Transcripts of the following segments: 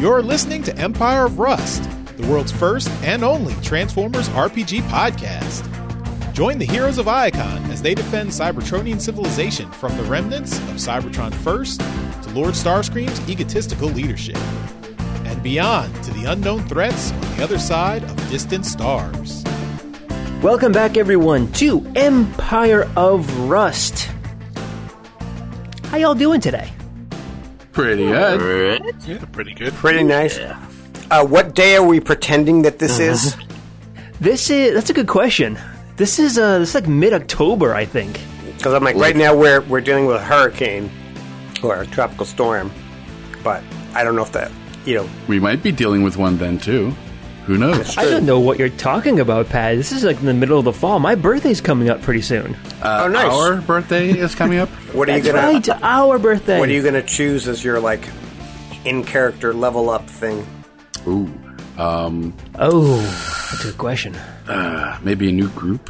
You're listening to Empire of Rust, the world's first and only Transformers RPG podcast. Join the heroes of Iacon as they defend Cybertronian civilization from the remnants of Cybertron First to Lord Starscream's egotistical leadership, and beyond to the unknown threats on the other side of distant stars. Welcome back, everyone, to Empire of Rust. How y'all doing today? Pretty good. Yeah, pretty good. Pretty nice. Uh, what day are we pretending that this is? This is that's a good question. This is uh this is like mid October, I think. Because I'm like, right now we're we're dealing with a hurricane or a tropical storm, but I don't know if that you know. We might be dealing with one then too. Who knows? I don't know what you're talking about, Pat. This is like in the middle of the fall. My birthday's coming up pretty soon. Uh, Oh, nice. Our birthday is coming up. What are you gonna right, our birthday. What are you gonna choose as your like in character level up thing? Ooh, um, Oh, that's a good question. uh, maybe a new group.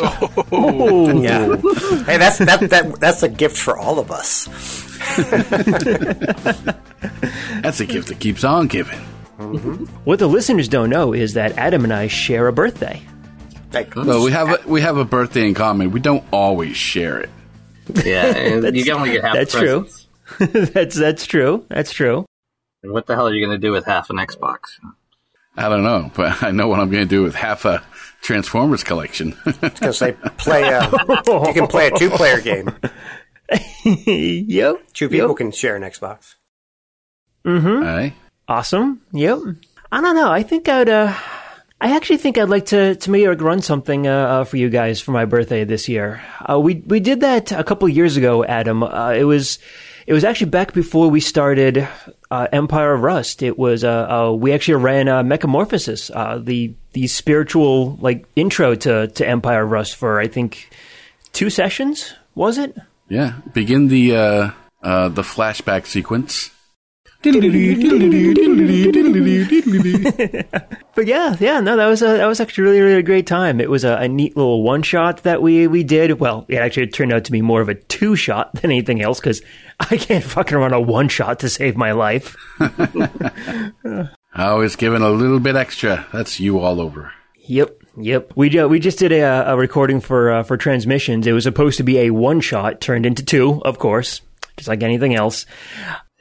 Oh, Yeah. hey, that's that that that's a gift for all of us. That's a gift that keeps on giving. What the listeners don't know is that Adam and I share a birthday. Like, Well, we have a, we have a birthday in common. We don't always share it. Yeah, and you can only get half That's true. that's that's true. That's true. And what the hell are you going to do with half an Xbox? I don't know, but I know what I'm going to do with half a Transformers collection. because they play a, you can play a two player game. yep. Two people can share an Xbox. Mm-hmm. Aye. Awesome. Yep. I don't know. I think I'd. Uh, I actually think I'd like to to maybe run something uh, uh, for you guys for my birthday this year. Uh, we we did that a couple years ago, Adam. Uh, it was it was actually back before we started uh, Empire of Rust. It was uh, uh, we actually ran uh, Metamorphosis, uh, the the spiritual like intro to to Empire of Rust for I think two sessions. Was it? Yeah. Begin the uh, uh, the flashback sequence. But yeah, yeah, no, that was a that was actually really really a great time. It was a, a neat little one shot that we we did. Well, it actually turned out to be more of a two shot than anything else because I can't fucking run a one shot to save my life. I was given a little bit extra. That's you all over. Yep, yep. We ju- we just did a, a recording for uh, for transmissions. It was supposed to be a one shot turned into two, of course, just like anything else.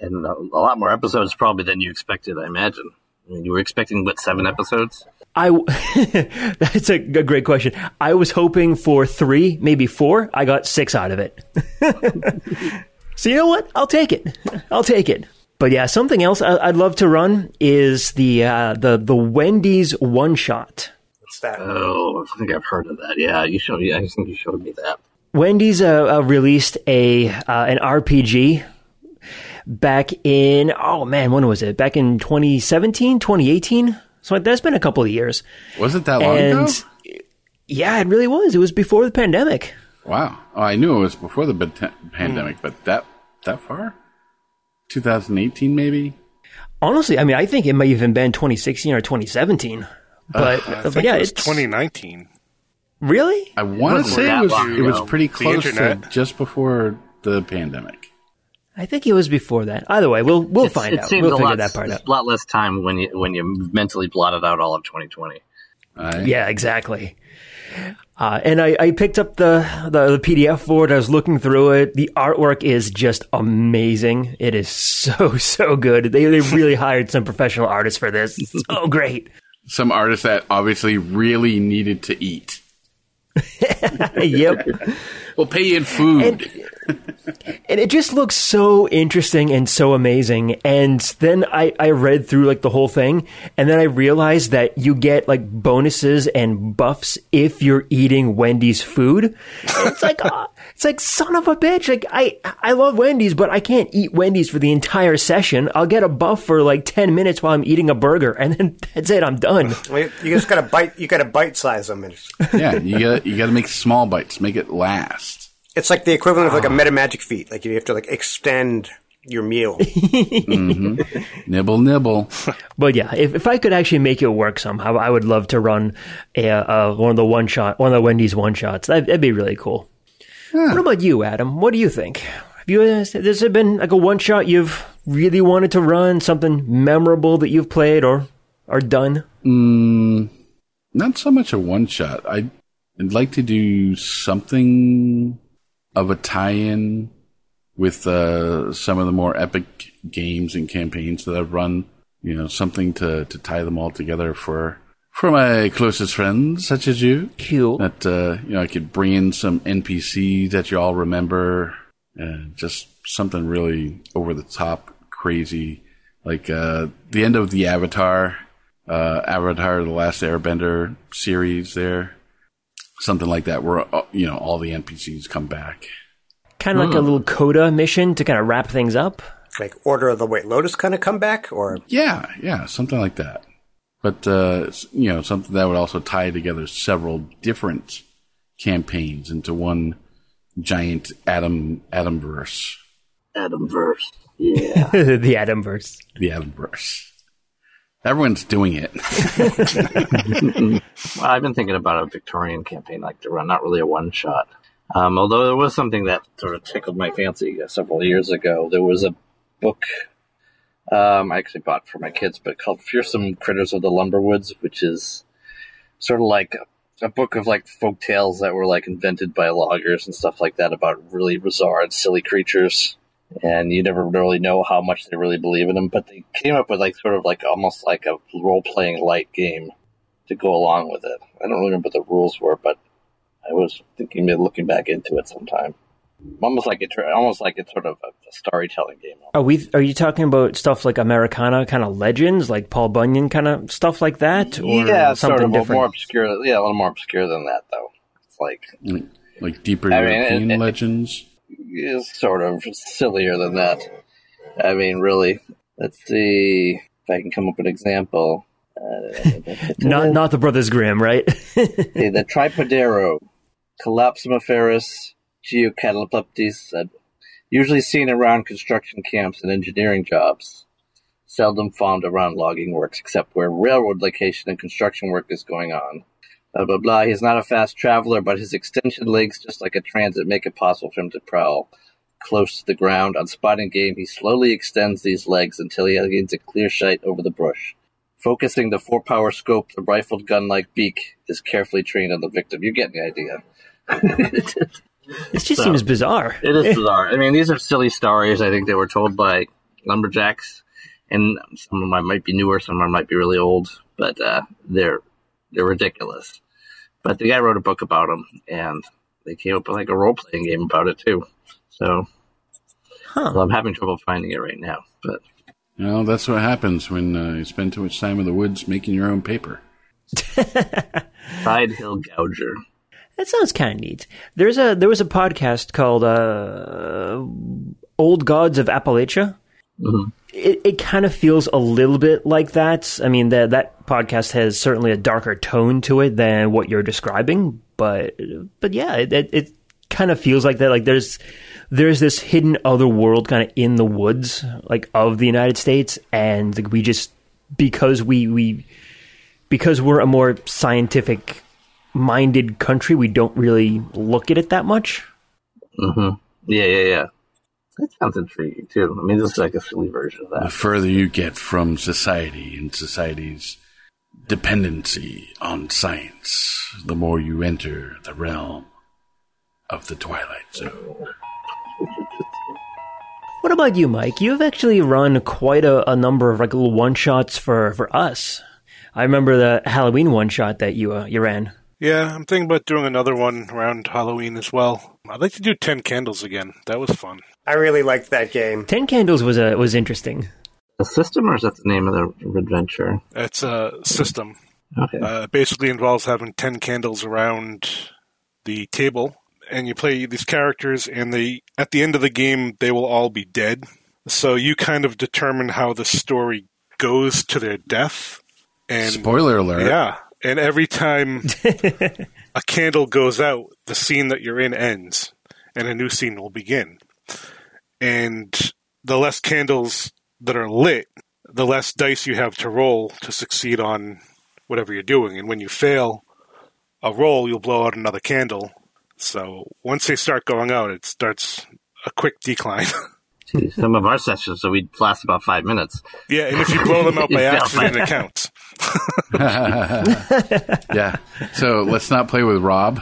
And a, a lot more episodes probably than you expected, I imagine. I mean, you were expecting, what, seven episodes? I that's a, a great question. I was hoping for three, maybe four. I got six out of it. so you know what? I'll take it. I'll take it. But yeah, something else I, I'd love to run is the uh, the the Wendy's one shot. What's that? Oh, I think I've heard of that. Yeah, you showed. Yeah, I think you showed me that. Wendy's uh, uh, released a uh, an RPG back in oh man, when was it? Back in 2017, 2018. So that's been a couple of years. Was it that long And ago? yeah, it really was. It was before the pandemic. Wow. Oh, I knew it was before the pan- pandemic, hmm. but that that far? 2018, maybe. Honestly, I mean, I think it might even been 2016 or 2017. But, I but think yeah, it was it's 2019. really. I want to say it was it was pretty close to just before the pandemic. I think it was before that. Either way, we'll we'll It's- find it out. seems We'll a figure lot, that part out. a lot less time when you when you mentally blotted out all of 2020. Aye. Yeah, exactly. Uh, and I, I picked up the, the the PDF for it. I was looking through it. The artwork is just amazing. It is so so good. They they really hired some professional artists for this. So great. Some artists that obviously really needed to eat. yep. We'll pay you in food. and it just looks so interesting and so amazing. And then I, I read through like the whole thing, and then I realized that you get like bonuses and buffs if you're eating Wendy's food. It's like, ah, it's like son of a bitch. Like I, I love Wendy's, but I can't eat Wendy's for the entire session. I'll get a buff for like ten minutes while I'm eating a burger, and then that's it. I'm done. Well, You just gotta bite. You gotta bite size them. It's, yeah, you gotta you got to make small bites, make it last. It's like the equivalent of like a meta magic feat. Like you have to like extend your meal. Nibble, nibble. But yeah, if, if I could actually make it work somehow, I would love to run a, uh, one of the one shot, one of the Wendy's one shots. That'd, that'd be really cool. What about you, Adam? What do you think? Have you has there been like a one shot you've really wanted to run? Something memorable that you've played or or done? Mm, not so much a one shot. I'd, I'd like to do something of a tie in with uh, some of the more epic games and campaigns that I've run. You know, something to, to tie them all together for for my closest friends, such as you. Cute. That uh, you know, I could bring in some NPCs that you all remember, and just something really over the top, crazy, like uh, the end of the Avatar, uh, Avatar: The Last Airbender series. There, something like that, where uh, you know all the NPCs come back. Kind of like a little coda mission to kind of wrap things up. Like Order of the White Lotus kind of comeback, or Yeah, yeah, something like that. But uh, you know, something that would also tie together several different campaigns into one giant atom atomverse, Adamverse. Yeah. the Adamverse. the atomverse. Everyone's doing it. well, I've been thinking about a Victorian campaign like to run, not really a one shot. Um, although there was something that sort of tickled my fancy uh, several years ago. There was a book um, I actually bought for my kids, but called Fearsome Critters of the Lumberwoods, which is sort of like a, a book of like folk tales that were like invented by loggers and stuff like that about really bizarre and silly creatures. And you never really know how much they really believe in them, but they came up with like sort of like almost like a role playing light game to go along with it. I don't remember what the rules were, but I was thinking of looking back into it sometime. Almost like it, almost like it's sort of a, a storytelling game. Are we? Are you talking about stuff like Americana kind of legends, like Paul Bunyan kind of stuff like that, or yeah, something sort of different? more obscure. Yeah, a little more obscure than that, though. It's like like, like deeper I mean, European it- it- legends. Is sort of sillier than that. I mean, really. Let's see if I can come up with an example. Not not the Brothers Grimm, right? Okay, the Tripodero, Collapsimaferus geocataleptes, uh, usually seen around construction camps and engineering jobs. Seldom found around logging works, except where railroad location and construction work is going on. Blah blah blah. He's not a fast traveler, but his extension legs, just like a transit, make it possible for him to prowl close to the ground. On spotting game, he slowly extends these legs until he gains a clear sight over the brush. Focusing the four power scope, the rifled gun like beak is carefully trained on the victim. You get the idea. This just So- seems bizarre. It is bizarre. I mean, these are silly stories. I think they were told by lumberjacks, and some of them might be newer, some of them might be really old, but uh, they're they're ridiculous. But the guy wrote a book about them, and they came up with like a role playing game about it too. So, Huh. well, I'm having trouble finding it right now. But You know, that's what happens when uh, you spend too much time in the woods making your own paper. Side Hill Gouger. That sounds kind of neat. There's a there was a podcast called uh, "Old Gods of Appalachia." It it kind of feels a little bit like that. I mean that that podcast has certainly a darker tone to it than what you're describing, but but yeah, it it, it kind of feels like that. Like there's there's this hidden other world kind of in the woods, like of the United States, and like, we just because we we because we're a more scientific minded country, we don't really look at it that much. hmm Yeah, yeah, yeah. That sounds intriguing too. I mean, this is like a silly version of that. The further you get from society and society's dependency on science, the more you enter the realm of the Twilight Zone. What about you, Mike? You've actually run quite a, a number of like little one shots for for us. I remember the Halloween one shot that you uh, you ran. Yeah, I'm thinking about doing another one around Halloween as well. I'd like to do Ten Candles again. That was fun. I really liked that game. Ten Candles was a was interesting. The system, or is that the name of the adventure? It's a system. Okay. Uh, basically involves having ten candles around the table, and you play these characters, and they at the end of the game they will all be dead. So you kind of determine how the story goes to their death. And Spoiler alert. Yeah. And every time a candle goes out, the scene that you're in ends and a new scene will begin. And the less candles that are lit, the less dice you have to roll to succeed on whatever you're doing. And when you fail a roll, you'll blow out another candle. So once they start going out, it starts a quick decline. Some of our sessions, so we'd last about five minutes. Yeah, and if you blow them out by accident, it counts. Yeah. So let's not play with Rob.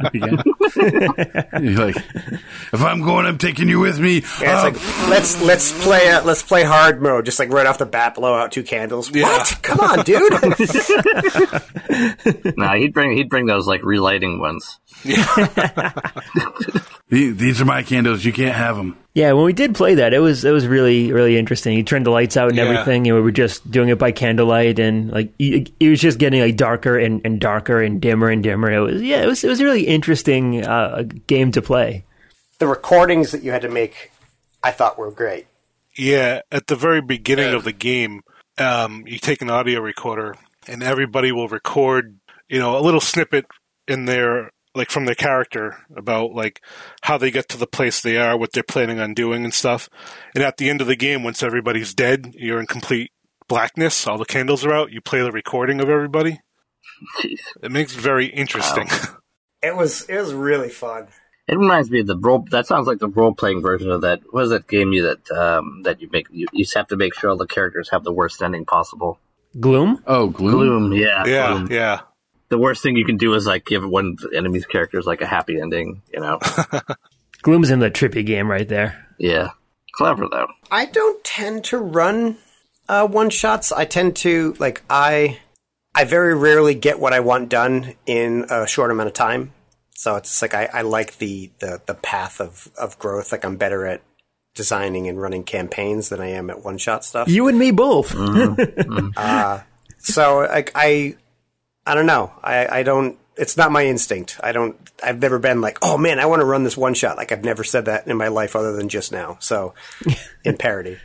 Again. You're like, if I'm going, I'm taking you with me. Yeah, Oh, it's like let's let's play uh, let's play hard mode, just like right off the bat, blow out two candles. Yeah. What? Come on, dude. No, he'd bring he'd bring those like relighting ones. "The- these are my candles. You can't have them. Yeah, when we did play that, it was it was really really interesting. He turned the lights out and Yeah. everything, and we were just doing it by candlelight, and like it it was just getting like darker and, and darker and dimmer and dimmer. It was yeah, it was it was a really interesting uh, game to play. the recordings that you had to make, I thought were great. Yeah, at the very beginning of the game, um, you take an audio recorder and everybody will record, you know, a little snippet in their like from their character about like how they get to the place they are, what they're planning on doing and stuff. And at the end of the game, once everybody's dead, you're in complete blackness, all the candles are out, you play the recording of everybody. Jeez. It makes it very interesting. It was it was really fun. It reminds me of the role. That sounds like the role playing version of that. What is that game you that um, that you make? You, you just have to make sure all the characters have the worst ending possible. Gloom. Oh, gloom. Gloom, yeah, yeah, Gloom. yeah. The worst thing you can do is like give one of the enemy's characters like a happy ending. You know? Gloom's in the trippy game right there. yeah, clever though. I don't tend to run uh, one shots. I tend to like I I very rarely get what I want done in a short amount of time. So it's like I, I like the, the the path of, of growth. Like I'm better at designing and running campaigns than I am at one shot stuff. You and me both. Mm-hmm. Mm-hmm. Uh, so like I I don't know. I, I don't it's not my instinct. I don't I've never been like, oh man, I want to run this one shot. Like I've never said that in my life other than just now. So in parody.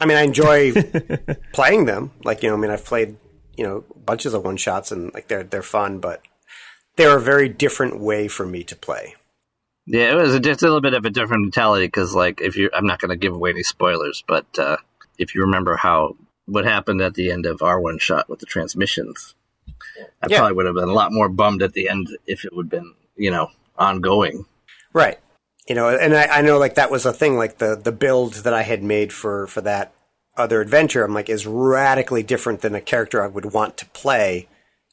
I mean I enjoy playing them. Like, you know, I mean I've played, you know, bunches of one shots and like they're they're fun, but they're a very different way for me to play. Yeah, it was a, just a little bit of a different mentality because, like, if you, I'm not going to give away any spoilers, but uh, if you remember how what happened at the end of our one shot with the transmissions, I Yeah. probably would have been a lot more bummed at the end if it would have been, you know, ongoing. Right. You know, and I, I know like that was a thing, like the, the build that I had made for, for that other adventure, I'm like, is radically different than a character I would want to play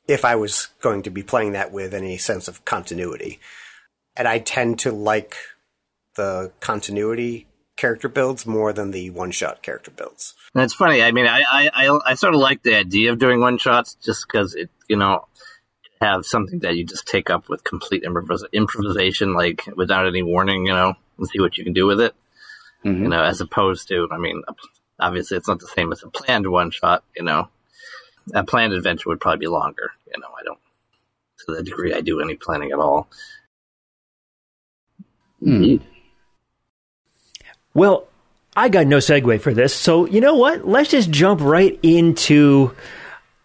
if I was going to be playing that with any sense of continuity. And I tend to like the continuity character builds more than the one shot character builds. And it's funny. I mean, I, I, I, I sort of like the idea of doing one shots just because it, you know, have something that you just take up with complete improvis- improvisation, like without any warning, you know, and see what you can do with it. You know, as opposed to, I mean, obviously it's not the same as a planned one shot, you know. A planned adventure would probably be longer, you know. I don't, to the degree I do any planning at all. Hmm. Well, I got no segue for this, so you know what? Let's just jump right into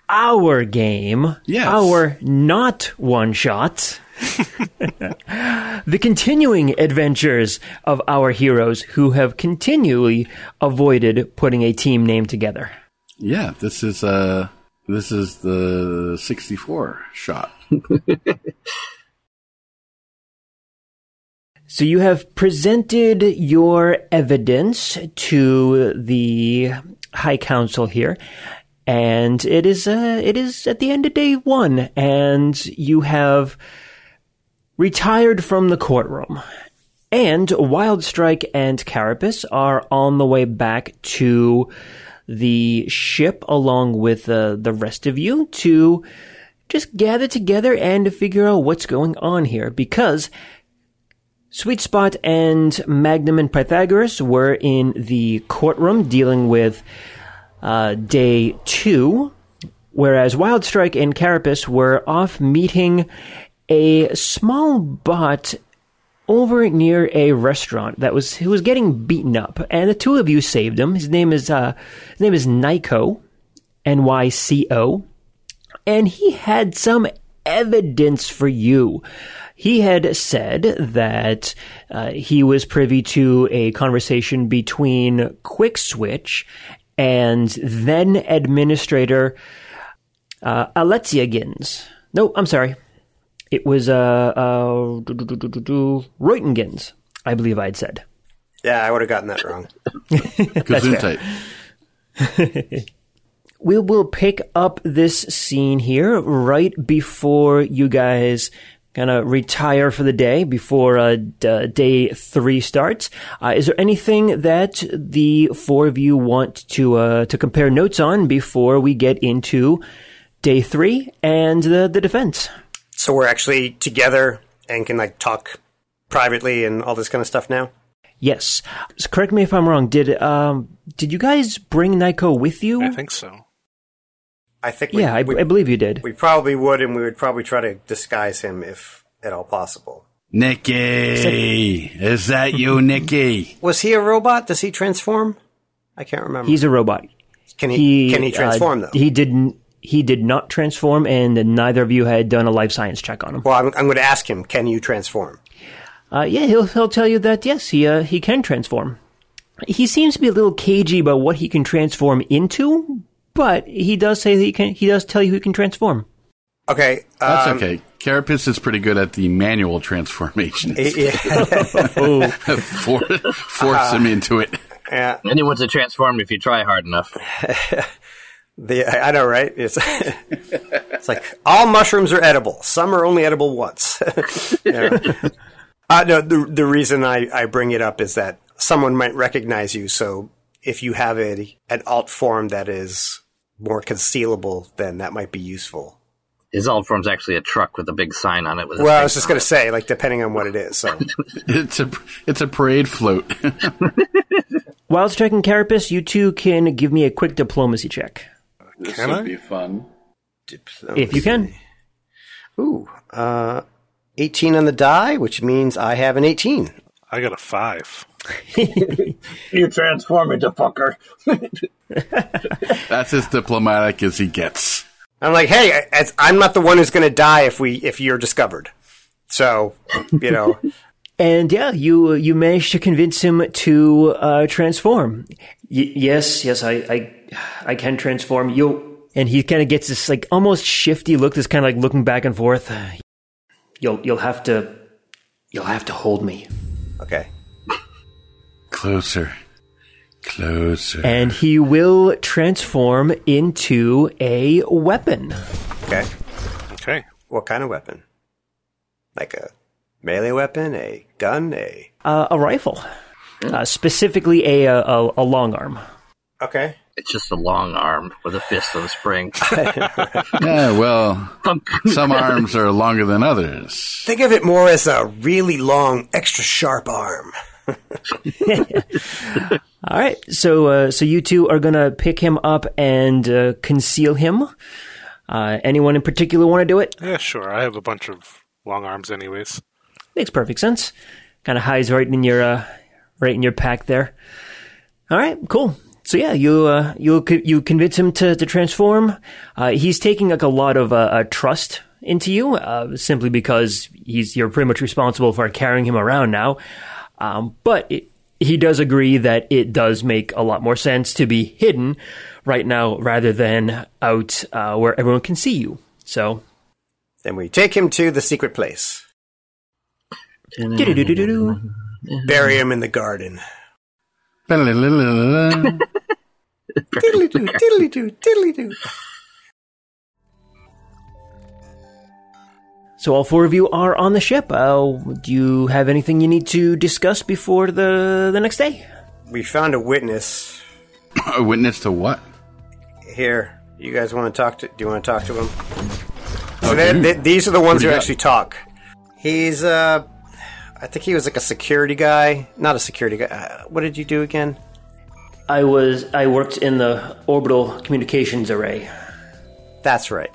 our game. Yes. Our not one shot. the continuing adventures of our heroes who have continually avoided putting a team name together. Yeah, this is uh this is the 64 shot. So you have presented your evidence to the High Council here, and it is uh, it is at the end of day one, and you have retired from the courtroom. And Wildstrike and Carapace are on the way back to the ship along with uh, the rest of you to just gather together and figure out what's going on here because Sweet Spot and Magnum and Pythagoras were in the courtroom dealing with uh, day two, whereas Wildstrike and Carapace were off meeting a small bot over near a restaurant that was who was getting beaten up, and the two of you saved him. His name is uh, his name is Nyco, N Y C O, and he had some evidence for you. He had said that uh, he was privy to a conversation between Quick Switch and then administrator uh, Alexia Gins. No, I'm sorry. It was uh, uh, Reutingans, I believe I'd said. Yeah, I would have gotten that wrong. Gesundheit. we will pick up this scene here right before you guys kind of retire for the day before uh, d- day three starts. Uh, is there anything that the four of you want to uh, to compare notes on before we get into day three and the the defense? So we're actually together and can like talk privately and all this kind of stuff now. Yes. So correct me if I'm wrong. Did um did you guys bring Nyco with you? I think so. I think. We, yeah, I, we, I believe you did. we probably would, and we would probably try to disguise him if at all possible. Nikki, is that you, Nikki? Was he a robot? Does he transform? I can't remember. He's a robot. can he, He can he uh, transform though? He didn't. He did not transform, and neither of you had done a life science check on him. well, I'm, I'm going to ask him. Can you transform? Uh, yeah, he'll he'll tell you that yes, he uh, he can transform. He seems to be a little cagey about what he can transform into, but he does say that he can. He does tell you he can transform. Okay. That's um, okay. Carapace is pretty good at the manual transformations. Yeah, For, force him into it. yeah. Anyone's a transform if you try hard enough. The, I I know, right? It's, it's like all mushrooms are edible. Some are only edible once. Uh, no, the the reason I, I bring it up is that someone might recognize you. So if you have a an alt form that is more concealable, then that might be useful. His old form's actually a truck with a big sign on it. With Well, I was just going to say, like, depending on what it is. So It's a it's a parade float. While checking Carapace, you two can give me a quick diplomacy check this Can would I? be fun. Diplomacy. if you can. Ooh, uh, 18 on the die, which means I have an 18. I got a five. You transform into fucker. That's as diplomatic as he gets. I'm like, hey, I- it's- I'm not the one who's going to die if we if you're discovered. So, you know, And yeah, you you managed to convince him to uh, transform. Y- yes, yes, I, I I can transform you. And he kind of gets this like almost shifty look, this kind of like looking back and forth. You'll you'll have to you'll have to hold me. okay. Closer. Closer. And he will transform into a weapon. Okay. Okay. What kind of weapon? Like a melee weapon, a gun, a. Uh, a rifle, uh, specifically a, a a long arm. Okay. It's just a long arm with a fist on a spring. yeah, well, some arms are longer than others. Think of it more as a really long, extra sharp arm. All right, so uh, so you two are gonna pick him up and uh, conceal him. Uh, anyone in particular want to do it? Yeah, sure. I have a bunch of long arms, anyways. Makes perfect sense. Kind of hides right in your uh, right in your pack there. All right, cool. So yeah, you uh, you you convince him to to transform. Uh, he's taking like a lot of uh, uh, trust into you, uh, simply because he's you're pretty much responsible for carrying him around now. Um, but it, he does agree that it does make a lot more sense to be hidden right now rather than out uh, where everyone can see you. So Then we take him to the secret place. Bury him in the garden. So all four of you are on the ship. Uh, do you have anything you need to discuss before the the next day? We found a witness A witness to what? here. You guys want to talk to? Do you want to talk to him? Oh, So they- they- these are the ones What who you actually talk. He's uh, I think he was like a security guy, not a security guy. Uh, what did you do again? I was I worked in the orbital communications array, That's right.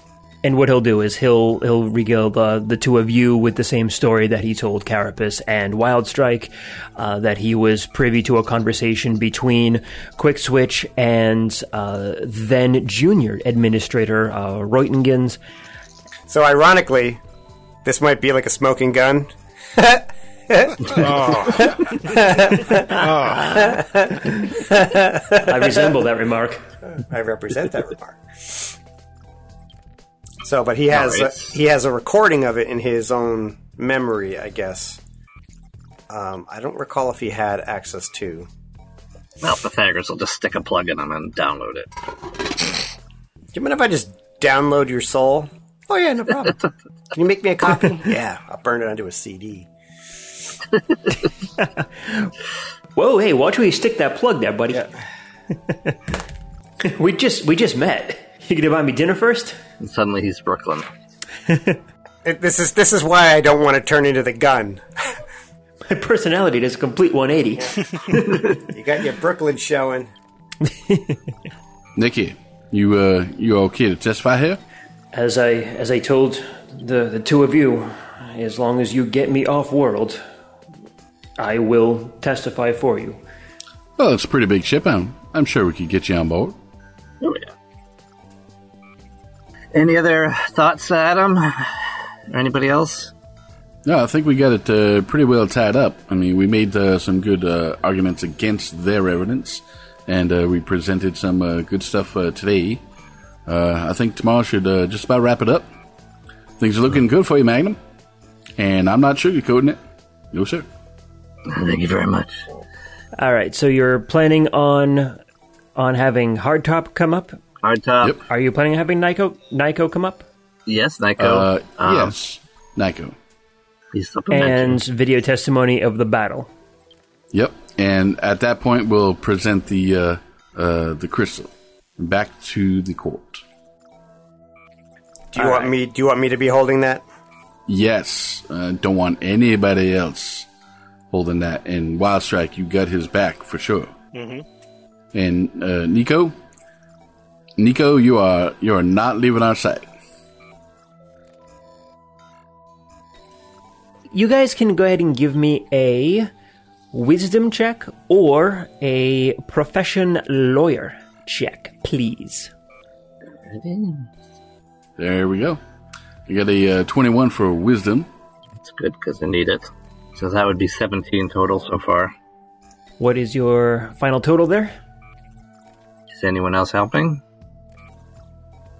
And what he'll do is he'll he'll regale the the two of you with the same story that he told Carapace and Wildstrike, uh, that he was privy to a conversation between Quick Switch and uh, then Junior Administrator uh, Reutingen. So ironically, this might be like a smoking gun. Oh, I resemble that remark. I represent that remark. So, but he has a, he has a recording of it in his own memory, I guess. Um, I don't recall if he had access to. Well, Pythagoras will just stick a plug in him and download it. Do you mind if I just download your soul? Oh yeah, no problem. Can you make me a copy? yeah, I'll burn it onto a CD. Whoa, hey, watch where you stick that plug there, buddy. we just we just met. You gonna buy me dinner first? And suddenly he's Brooklyn. It, this is this is why I don't want to turn into the gun. My personality does a complete 180. You got your Brooklyn showing. Nikki, you uh, you okay to testify here? As I as I told the the two of you, as long as you get me off world, I will testify for you. Well, it's a pretty big ship. I'm I'm sure we could get you on board. Oh yeah. Any other thoughts, Adam? Or anybody else? No, I think we got it uh, pretty well tied up. I mean, we made uh, some good uh, arguments against their evidence, and uh, we presented some uh, good stuff uh, today. Uh, I think tomorrow should uh, just about wrap it up. Things are looking good for you, Magnum, and I'm not sugarcoating it. No, sir. Thank you very much. All right, so you're planning on on having Hardtop come up. Hardtop. Yep. Are you planning on having Nyco Nyco come up Yes, Nyco. Uh, Um, yes, Nyco. He's and video testimony of the battle? Yep. And at that point, we'll present the uh, uh, the crystal back to the court. Do you want me? Do you want me to be holding that? Yes. Uh, don't want anybody else holding that. And Wild Strike, you got his back for sure. Mm-hmm. And uh, Nyco, Nyco, you are you are not leaving our side. You guys can go ahead and give me a wisdom check or a profession lawyer check, please. There we go. You got a uh, twenty-one for wisdom. That's good because I need it. So that would be 17 total so far. What is your final total there? Is anyone else helping?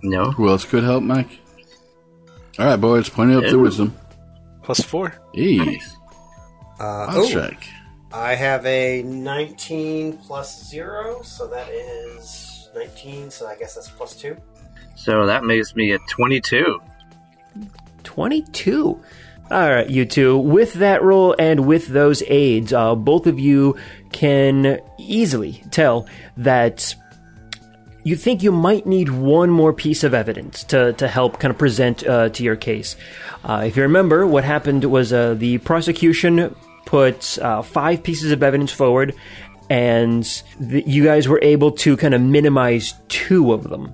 No? Who else could help, Mike? All right, boys, plenty up the Yeah. wisdom. Plus four. Hey, Uh, Wild oh, Strike. I have a 19 plus zero, so that is 19. So I guess that's plus two. So that makes me at 22. 22. All right, you two. With that roll and with those aids, uh, both of you can easily tell that you think you might need one more piece of evidence to, to help kind of present uh, to your case. Uh, if you remember, what happened was uh, the prosecution put uh, five pieces of evidence forward, and you guys were able to kind of minimize two of them.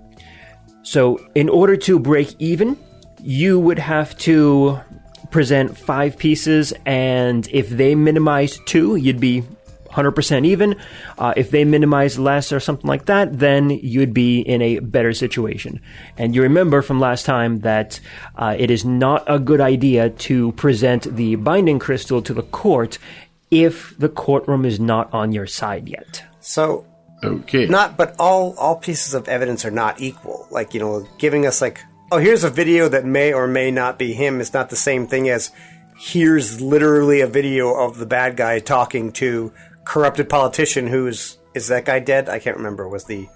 So, in order to break even, you would have to present five pieces, and if they minimized two, you'd be 100% even. Uh, if they minimize less or something like that, then you'd be in a better situation. And you remember from last time that uh, it is not a good idea to present the binding crystal to the court if the courtroom is not on your side yet. So Okay. not, but all all pieces of evidence are not equal. Like you know, giving us like, oh, here's a video that may or may not be him is not the same thing as here's literally a video of the bad guy talking to corrupted politician who's is that guy dead? I can't remember. Was the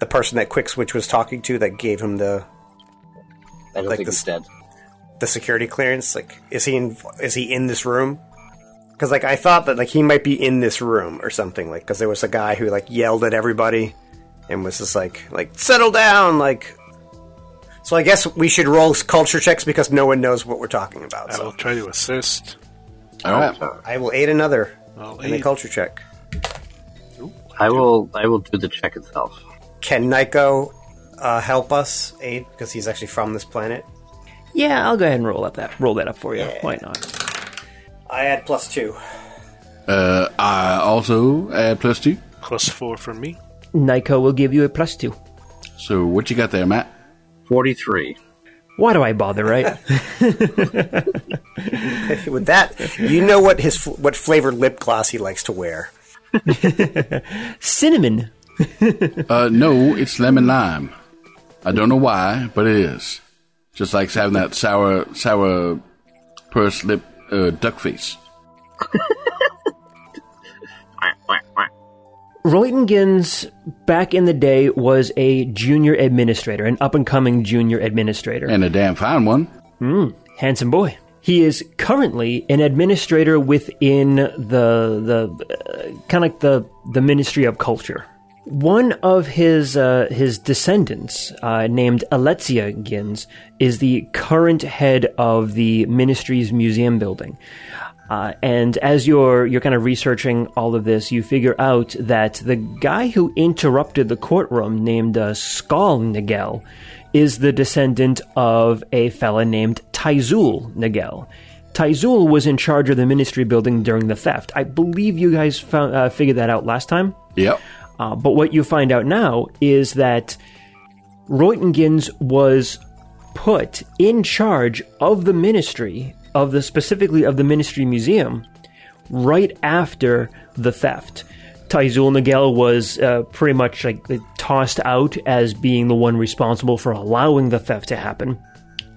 the person that Quick Switch was talking to that gave him the I don't Like think this- he's dead. the security clearance? Like, is he in? Is he in this room? Because like I thought that like he might be in this room or something. Like, because there was a guy who like yelled at everybody and was just like like settle down. Like, so I guess we should roll culture checks because no one knows what we're talking about. I will So try to assist. All right. I will aid another I'll in a culture check. I will I will do the check itself. Can Nyco uh, help us aid because he's actually from this planet? Yeah, I'll go ahead and roll up that roll that up for you. Why not? I add plus two. Uh, I also add plus two. Plus four from me. Nyco will give you a plus two. So what you got there, Matt? 43. Why do I bother, right? With that, you know what his what flavored lip gloss he likes to wear. Cinnamon. Uh, no, it's lemon lime. I don't know why, but it is. Just like having that sour, sour, purse lip uh, duck face. Reutengins back in the day was a junior administrator, an up and coming junior administrator. And a damn fine one. Hmm. Handsome boy. He is currently an administrator within the the uh, kind of like the the Ministry of Culture. One of his uh, his descendants, uh, named Alexia Gins, is the current head of the ministry's museum building. Uh, and as you're you're kind of researching all of this, you figure out that the guy who interrupted the courtroom, named uh, Skal Nagel, is the descendant of a fella named Taizul Nagel. Taizul was in charge of the ministry building during the theft. I believe you guys found, uh, figured that out last time. Yep. Uh, but what you find out now is that Reutengins was put in charge of the ministry of the specifically of the ministry museum right after the theft. Taizul Nagel was uh, pretty much like tossed out as being the one responsible for allowing the theft to happen.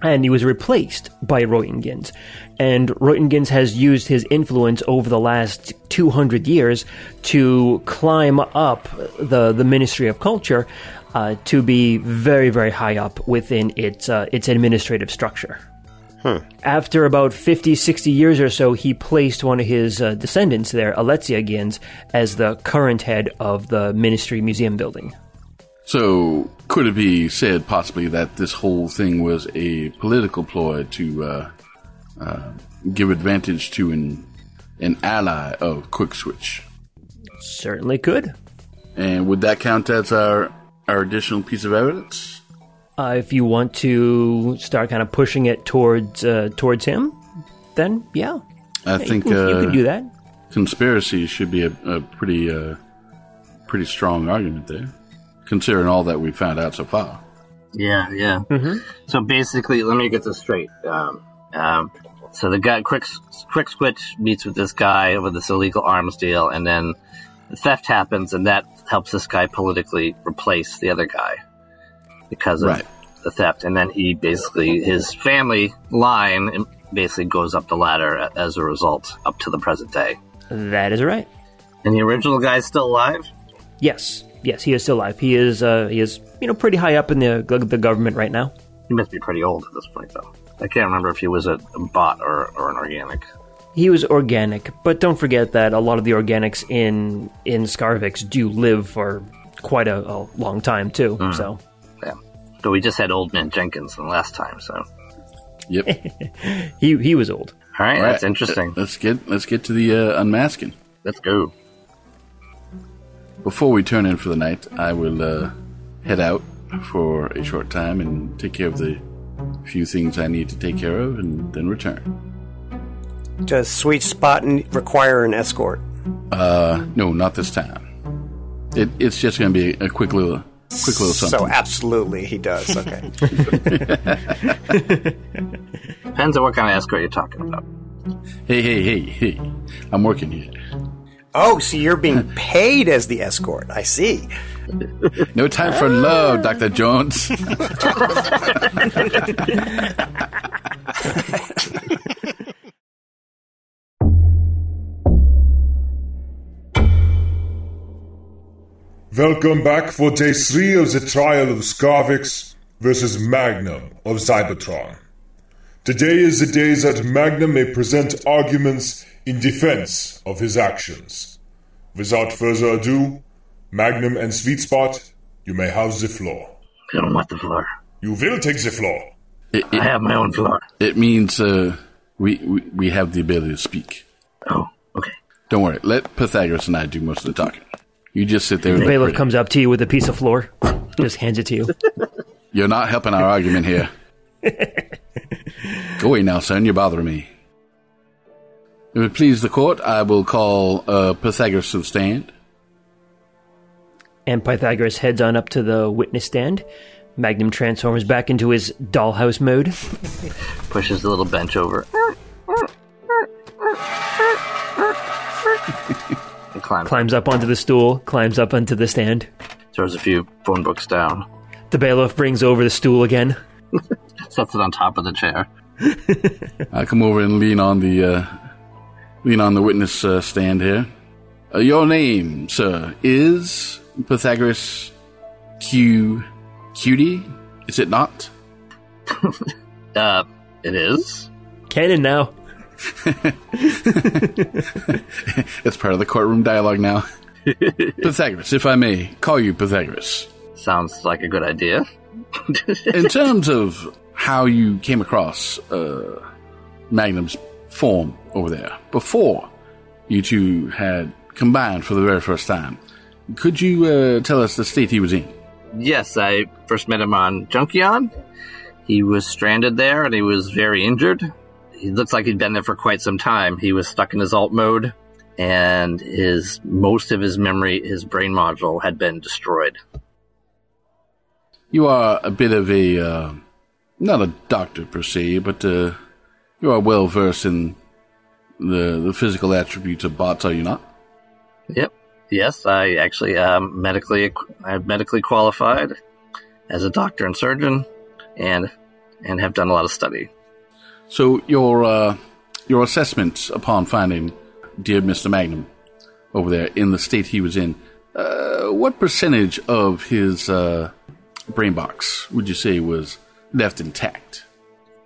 And he was replaced by Reutengins. And Reutengins has used his influence over the last 200 years to climb up the, the Ministry of Culture uh, to be very, very high up within its, uh, its administrative structure. After about 50, 60 years or so, he placed one of his uh, descendants there, Alexia Gins, as the current head of the Ministry Museum building. So, could it be said possibly that this whole thing was a political ploy to uh, uh, give advantage to an an ally of Quick Switch? Certainly could. And would that count as our our additional piece of evidence? Uh, if you want to start kind of pushing it towards uh, towards him, then yeah, I Yeah, think you, can, you uh, can do that. conspiracy should be a, a pretty uh, pretty strong argument there, considering all that we found out so far. Yeah, yeah. So basically, let me get this straight. Um, um, so the guy, Quick, Quick Switch, meets with this guy over this illegal arms deal, and then the theft happens, and that helps this guy politically replace the other guy because of Right. the theft. And then he basically, his family line basically goes up the ladder as a result up to the present day. That is right. And the original guy's still alive? Yes, yes, he is still alive. He is uh, he is you know pretty high up in the the government right now. He must be pretty old at this point, though. I can't remember if he was a, a bot or, or an organic. He was organic, but don't forget that a lot of the organics in in Scarvix do live for quite a, a long time too. So Yeah. But we just had Old Man Jenkins the last time, so. Yep. he he was old. All right, All that's interesting. Let's get let's get to the uh, unmasking. Let's go. Before we turn in for the night, I will uh, head out for a short time and take care of the few things I need to take care of, and then return. Does Sweet Spot require an escort? Uh, no, not this time. It, it's just going to be a quick little, quick little something. So absolutely, he does. Okay. Depends on what kind of escort you're talking about. hey, hey, hey, hey! I'm working here. oh, so you're being paid as the escort? I see. No time for love, Doctor Jones. Welcome back for day 3 of the trial of Scarvix versus Magnum of Cybertron. Today is the day that Magnum may present arguments in defense of his actions. Without further ado, Magnum and Sweet Spot, you may have the floor. I don't want the floor. You will take the floor. It, I have my own floor. it means uh, we, we we have the ability to speak. Oh, okay. Don't worry. Let Pythagoras and I do most of the talking. You just sit there. and look Bailiff pretty. comes up to you with a piece of floor, just hands it to you. You're not helping our argument here. Go away now, son. You're bothering me. If it please the court, I will call uh, Pythagoras to the stand. And Pythagoras heads on up to the witness stand. Magnum transforms back into his dollhouse mode. Pushes the little bench over. And climbs. climbs up onto the stool, climbs up onto the stand. Throws a few phone books down. The bailiff brings over the stool again. Sets it on top of the chair. I come over and lean on the uh, lean on the witness uh, stand here. Uh, your name, sir, is Pythagoras Q. Cutie? Is it not? Uh, it is. Canon now. It's part of the courtroom dialogue now. Pythagoras, if I may call you Pythagoras. Sounds like a good idea. In terms of how you came across uh, Magnum's form over there, before you two had combined for the very first time, could you uh, tell us the state he was in? Yes, I first met him on Junkion. He was stranded there and he was very injured. He looks like he'd been there for quite some time. He was stuck in his alt mode and his most of his memory, his brain module had been destroyed. You are a bit of a, uh, not a doctor per se, but uh, you are well versed in the, the physical attributes of bots, are you not? Yep. Yes, I actually am medically I'm medically qualified as a doctor and surgeon and and have done a lot of study. So your uh, your assessment upon finding dear Mister Magnum over there in the state he was in, uh, what percentage of his uh, brain box would you say was left intact?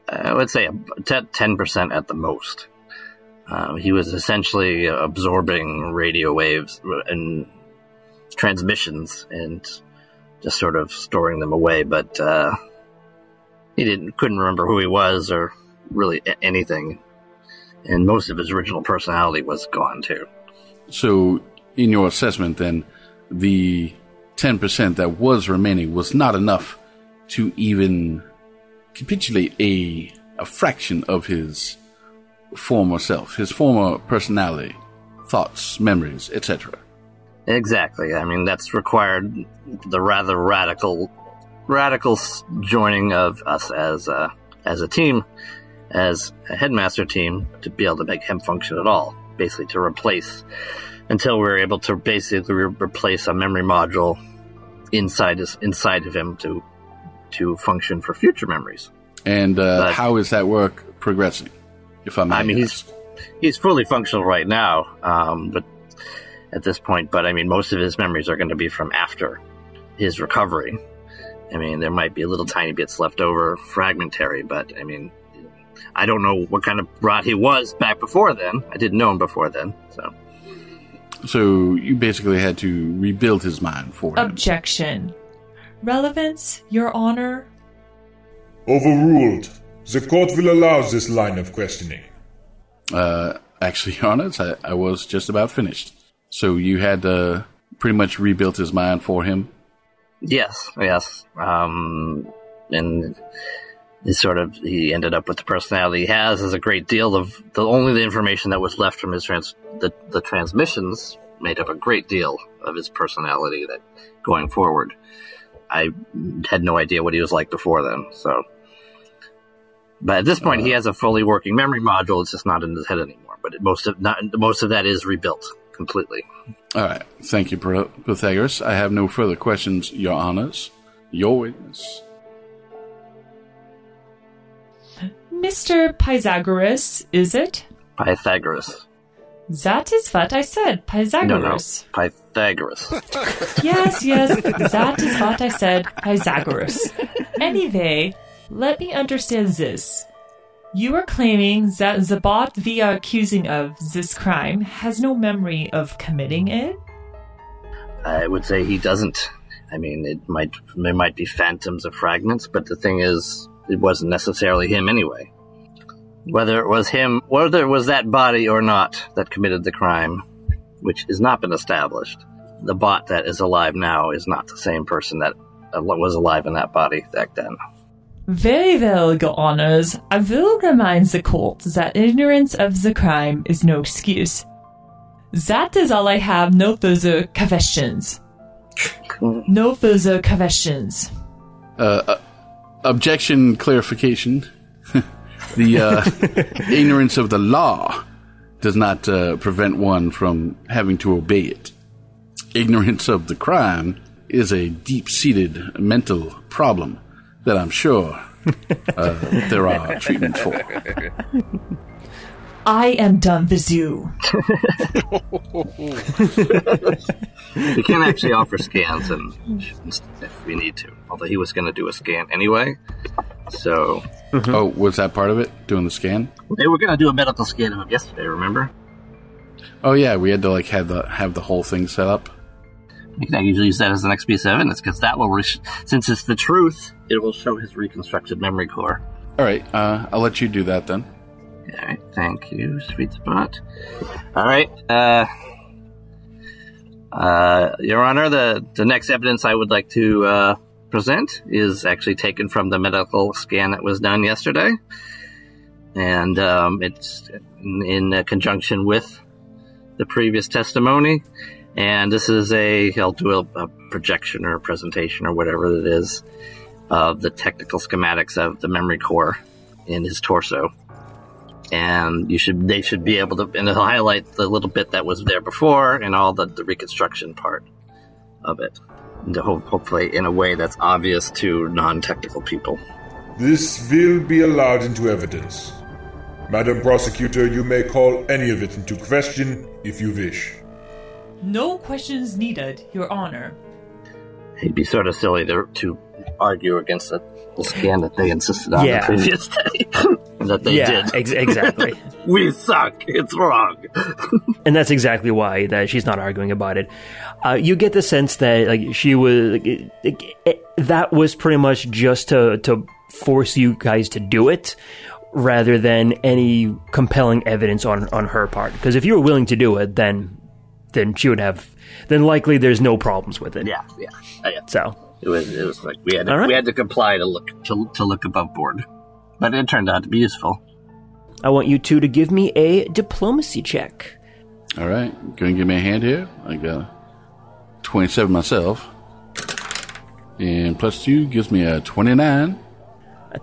I would say ten percent at the most. Uh, he was essentially absorbing radio waves and transmissions and just sort of storing them away, but uh, he didn't couldn't remember who he was or really anything. And most of his original personality was gone too. So, in your assessment, then the ten percent that was remaining was not enough to even capitulate a a fraction of his former self, his former personality, thoughts, memories, etc. Exactly. I mean, that's required the rather radical, radical joining of us as a, as a team, as a headmaster team, to be able to make him function at all. Basically, to replace until we are able to basically re- replace a memory module inside his, inside of him to to function for future memories. And uh, But- how is that work progressing? If I may I mean, ask? he's he's fully functional right now, um, but at this point, but I mean, most of his memories are going to be from after his recovery. I mean, there might be a little tiny bits left over, fragmentary, but I mean, I don't know what kind of rot he was back before then. I didn't know him before then, so So you basically had to rebuild his mind for him. Objection. Relevance, Your Honor. Overruled. The court will allow this line of questioning. Uh, actually, Your Honor, I, I was just about finished. So you had uh, pretty much rebuilt his mind for him. yes, yes, um, and. He sort of he ended up with the personality he has is a great deal of the only the information that was left from his trans the, the transmissions made up a great deal of his personality that going forward I had no idea what he was like before then so but at this point he uh. has a fully working memory module it's just not in his head anymore but it, most of not most of that is rebuilt completely All right. Thank you, Pyth- Pythagoras. I have no further questions, Your Honors. Your witness. Mr. Pythagoras, is it? Pythagoras That is what I said, Pythagoras. no no Pythagoras. Yes, yes, that is what I said, Pythagoras. Anyway, let me understand this. You are claiming that the bot we are accusing of this crime has no memory of committing it? I would say he doesn't. I mean, it might there might be phantoms of fragments, but the thing is, it wasn't necessarily him anyway. Whether it was him, whether it was that body or not that committed the crime, which has not been established, the bot that is alive now is not the same person that uh, was alive in that body back then. Very well, Your Honors. I will remind the court that ignorance of the crime is no excuse. That is all I have. No further questions. No further questions. Objection clarification. The uh, ignorance of the law does not uh, prevent one from having to obey it. Ignorance of the crime is a deep seated mental problem that I'm sure uh, there are treatments for. I am done with you. We can actually offer scans and if we need to. Although he was going to do a scan anyway. So Oh, was that part of it? Doing the scan? they were going to do a medical scan of him yesterday, remember? Oh yeah, we had to like have the have the whole thing set up. We can usually use that as the next piece of evidence because that will, re- since it's the truth, it will show his reconstructed memory core. All right, uh, I'll let you do that then. All right, thank you, sweet spot. All right, uh, uh, Your Honor, the the next evidence I would like to uh, present is actually taken from the medical scan that was done yesterday, and um, it's in, in conjunction with the previous testimony. And this is a I'll do a, a projection or a presentation or whatever it is of the technical schematics of the memory core in his torso. And you should they should be able to and it'll highlight the little bit that was there before and all the, the reconstruction part of it hopefully in a way that's obvious to non-technical people This will be allowed into evidence. Madam Prosecutor, you may call any of it into question if you wish. No questions needed, Your Honor. it'd be sort of silly to, to argue against the, the scan that they insisted on Yeah. the previous day and that they yeah, did ex- exactly. we suck it's wrong and that's exactly why that she's not arguing about it. Uh, you get the sense that like she was like, it, it, that was pretty much just to to force you guys to do it, rather than any compelling evidence on on her part. Because if you were willing to do it, then then she would have. Then likely there's no problems with it. yeah yeah yeah. So It was it was like we had to, right. we had to comply to look to, to look above board, but it turned out to be useful. I want you two to give me a diplomacy check. All right, going to give me a hand here. I got 27 myself. And plus two gives me a 29.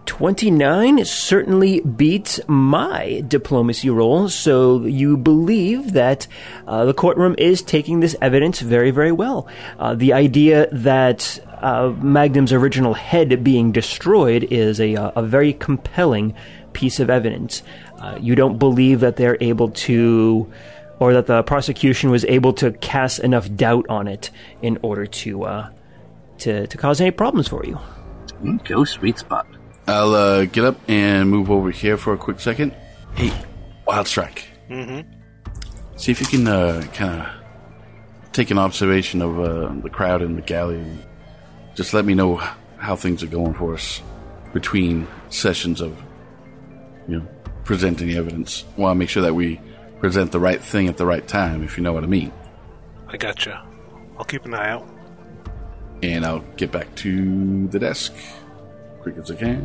29 certainly beats my diplomacy roll, so you believe that uh, the courtroom is taking this evidence very, very well. Uh, the idea that uh, Magnum's original head being destroyed is a, uh, a very compelling piece of evidence. Uh, you don't believe that they're able to, or that the prosecution was able to cast enough doubt on it in order to, uh, to, to cause any problems for you. Go sweet spot. I'll uh, get up and move over here for a quick second. Hey, Wild Strike. Mm-hmm. See if you can uh, kind of take an observation of uh, the crowd in the galley and just let me know how things are going for us between sessions of, you know, presenting evidence. Want to make sure that we present the right thing at the right time, if you know what I mean. I gotcha. I'll keep an eye out. And I'll get back to the desk quick as I can.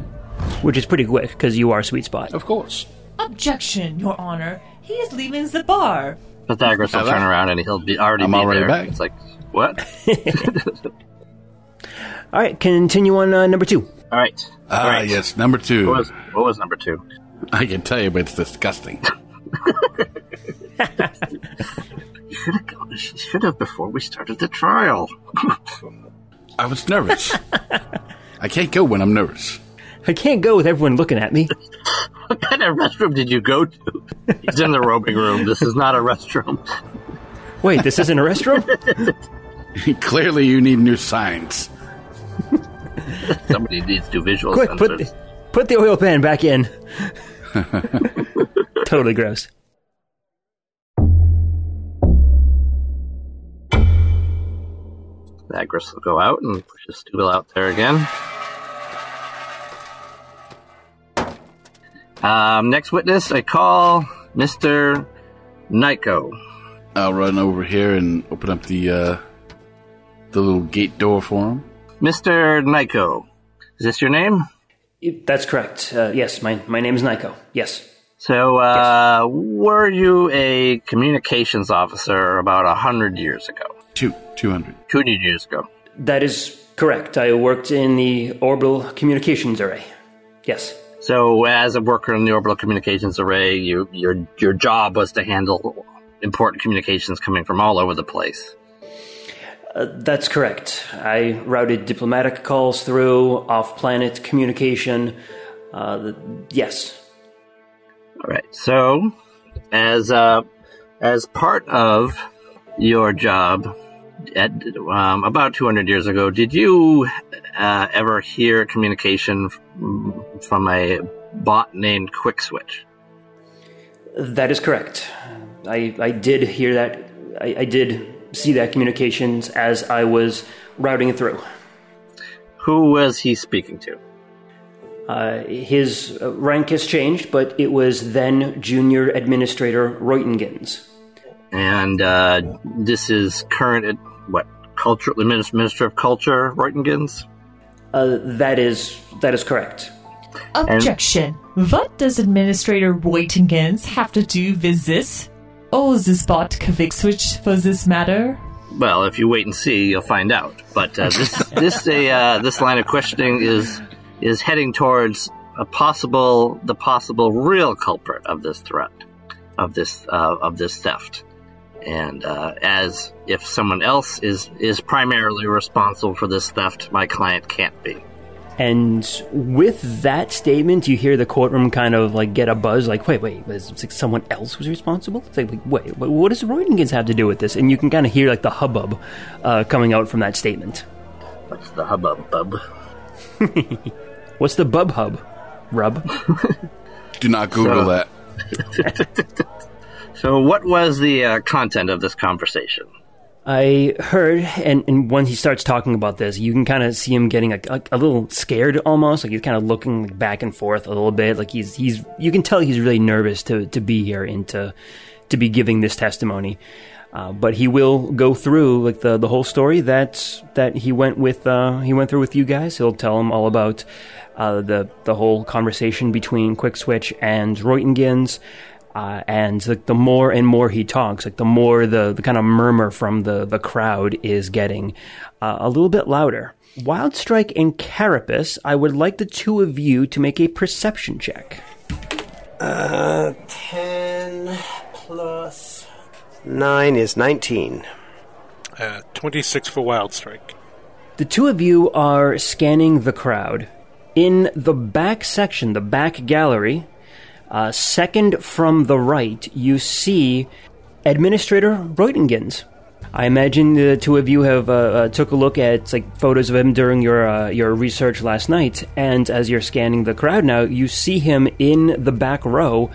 Which is pretty quick because you are a sweet spot. Of course. Objection, Your Honor. He is leaving the bar. Pythagoras will turn around and he'll be already I'm be already there. back. It's like what? All right, continue on uh, number two. All right. Ah, All right. yes, number two. What was what was number two? I can tell you, but it's disgusting. You should have gone. You should have before we started the trial. I was nervous. I can't go when I'm nervous. I can't go with everyone looking at me. what kind of restroom did you go to? He's in the robing room. This is not a restroom. Wait, this isn't a restroom? Clearly, you need new signs. Somebody needs to visual Quick, put the, put the oil pan back in. totally gross. Pythagoras will go out and push his stool out there again. Um, next witness, I call Mr. Nyco. I'll run over here and open up the uh, the little gate door for him. Mr. Nyco, is this your name? That's correct. Uh, yes, my, my name is Nyco. Yes. So, uh, were you a communications officer about a hundred years ago? Two, two hundred. Two hundred years ago. That is correct. I worked in the orbital communications array. Yes. So, as a worker in the orbital communications array, you, your your job was to handle important communications coming from all over the place. Uh, that's correct. I routed diplomatic calls through, off planet communication. Uh, the, yes. All right. So, as uh, as part of your job at um, about 200 years ago, did you uh, ever hear communication from a bot named Quick Switch? That is correct. I, I did hear that. I, I did see that communications as I was routing it through. Who was he speaking to? Uh, his rank has changed, but it was then Junior Administrator Reutingens. And uh, this is current, ad- what, culture, Minis- Minister of Culture, Reutingens? Uh, that is that is correct. Objection. What does Administrator Reutingens have to do with this? Oh, this bot Quick Switch for this matter? Well, if you wait and see, you'll find out. But uh, this this a uh, this line of questioning is is heading towards a possible the possible real culprit of this threat of this uh, of this theft. And uh, as if someone else is is primarily responsible for this theft, my client can't be. And with that statement, you hear the courtroom kind of like get a buzz, like, wait, wait, is it like someone else who's responsible? It's like, wait, what, what does Reutingens have to do with this? And you can kind of hear like the hubbub uh, coming out from that statement. What's the hubbub bub? What's the bub hub? Rub? Do not Google So- that. So, what was the uh, content of this conversation? I heard, and, and when he starts talking about this, you can kind of see him getting a, a, a little scared almost, like he's kind of looking back and forth a little bit, like he's he's you can tell he's really nervous to to be here and to to be giving this testimony. Uh, but he will go through like the, the whole story that that he went with uh, he went through with you guys. He'll tell him all about uh, the the whole conversation between Quick Switch and Reutingens. Uh, and like the more and more he talks, like the more the, the kind of murmur from the, the crowd is getting uh, a little bit louder. Wild Strike and Carapace, I would like the two of you to make a perception check. Uh, 10 plus 9 is 19. Uh, 26 for Wild Strike. The two of you are scanning the crowd. In the back section, the back gallery, uh, second from the right, you see Administrator Reutingens. I imagine the two of you have uh, uh, took a look at like photos of him during your uh, your research last night, and as you're scanning the crowd now, you see him in the back row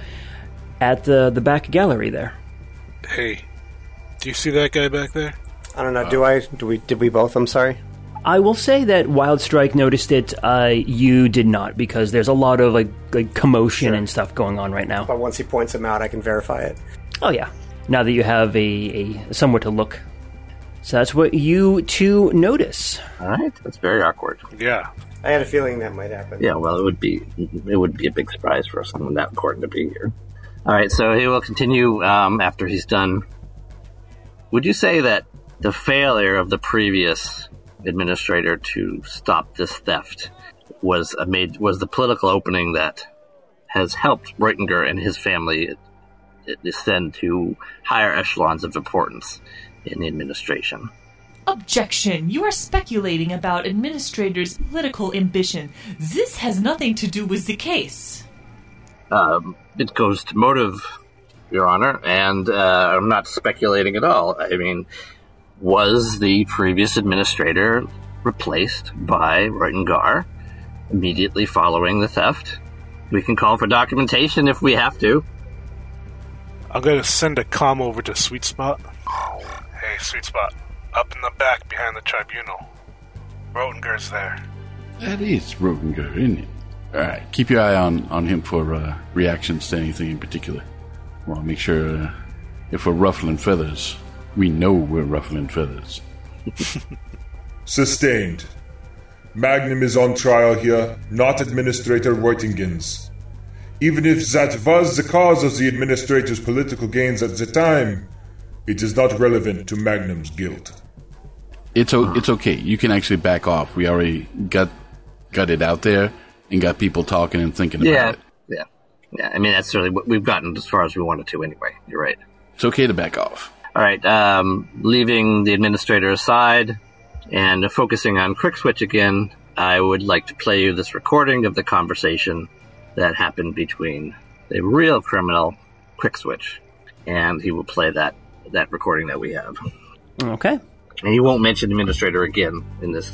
at the the back gallery there. Hey, do you see that guy back there? I don't know. Do I? Do we? Did we both? I'm sorry. I will say that Wild Strike noticed it. Uh, you did not because there's a lot of like like commotion Sure. and stuff going on right now. But once he points him out, I can verify it. Oh yeah. Now that you have a, a somewhere to look, so that's what you two notice. All right, that's very awkward. Yeah. I had a feeling that might happen. Yeah, well, it would be it would be a big surprise for someone that important to be here. All right, so he will continue um, after he's done. Would you say that the failure of the previous administrator to stop this theft was a made was the political opening that has helped Reutinger and his family descend to higher echelons of importance in the administration? Objection! You are speculating about administrators' political ambition. This has nothing to do with the case. Um, it goes to motive, Your Honor, and uh, I'm not speculating at all. I mean, was the previous administrator replaced by Reutinger immediately following the theft? We can call for documentation if we have to. I'm gonna send a comm over to Sweet Spot. Hey, Sweet Spot. Up in the back behind the tribunal. Rotenger's there. That is Rotenger, isn't it? All right, keep your eye on, on him for uh, reactions to anything in particular. Well, make sure uh, if we're ruffling feathers, we know we're ruffling feathers. Sustained. Magnum is on trial here, not Administrator Reutingens. Even if that was the cause of the Administrator's political gains at the time, it is not relevant to Magnum's guilt. It's o- it's okay. You can actually back off. We already got got it out there and got people talking and thinking Yeah, about it. yeah, yeah. I mean, that's really what we've gotten as far as we wanted to anyway. You're right. It's okay to back off. All right, um, leaving the administrator aside and focusing on Quick Switch again, I would like to play you this recording of the conversation that happened between the real criminal, quick switch, and he will play that that recording that we have. Okay. And he won't mention administrator again in this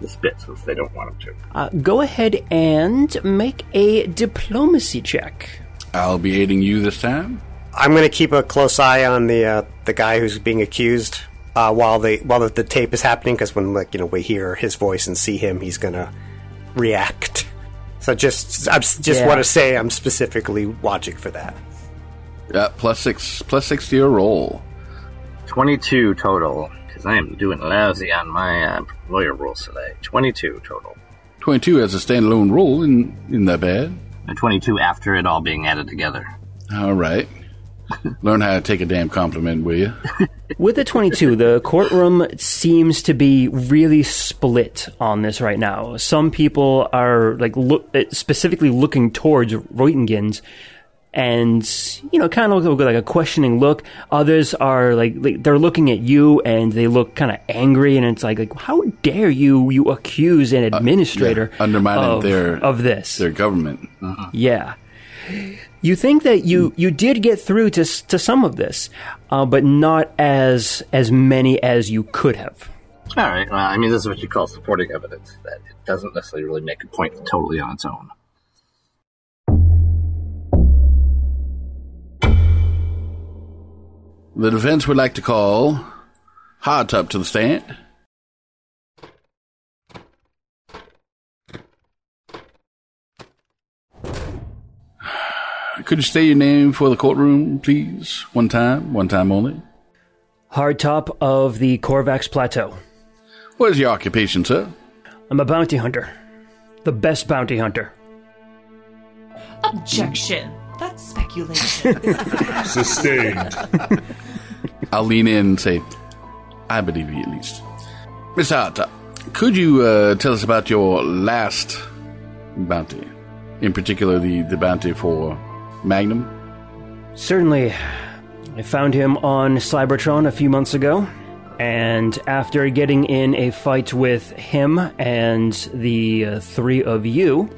this bit since they don't want him to. Uh, go ahead and make a diplomacy check. I'll be aiding you this time. I'm going to keep a close eye on the uh, the guy who's being accused uh, while the while the, the tape is happening because when like you know we hear his voice and see him, he's going to react. So just I just Yeah. want to say I'm specifically watching for that. Yeah, plus six, plus six to your roll. Twenty-two total because I am doing lousy on my uh, lawyer rules today. Twenty-two total. Twenty-two as a standalone roll, in in that bad. And twenty-two after it all being added together. All right. Learn how to take a damn compliment, will you? With the 22, the courtroom seems to be really split on this right now. Some people are like look, uh, specifically looking towards Reutingen and you know kind of with like a questioning look. Others are like, they're looking at you and they look kind of angry and it's like like how dare you you accuse an administrator yeah, undermining of, their- of this Their government. yeah. You think that you, you did get through to to some of this, uh, but not as as many as you could have. All right. Well, I mean, this is what you call supporting evidence that it doesn't necessarily really make a point totally on its own. The defense would like to call Hardtop to the stand. Could you say your name for the courtroom, please? One time, one time only. Hardtop of the Corvax Plateau. What is your occupation, sir? I'm a bounty hunter, the best bounty hunter. Objection. That's speculation. Sustained. I'll lean in and say, I believe you at least. Mr. Hardtop, could you uh, tell us about your last bounty? In particular, the, the bounty for Magnum? Certainly, I found him on Cybertron a few months ago, and after getting in a fight with him and the uh, three of you,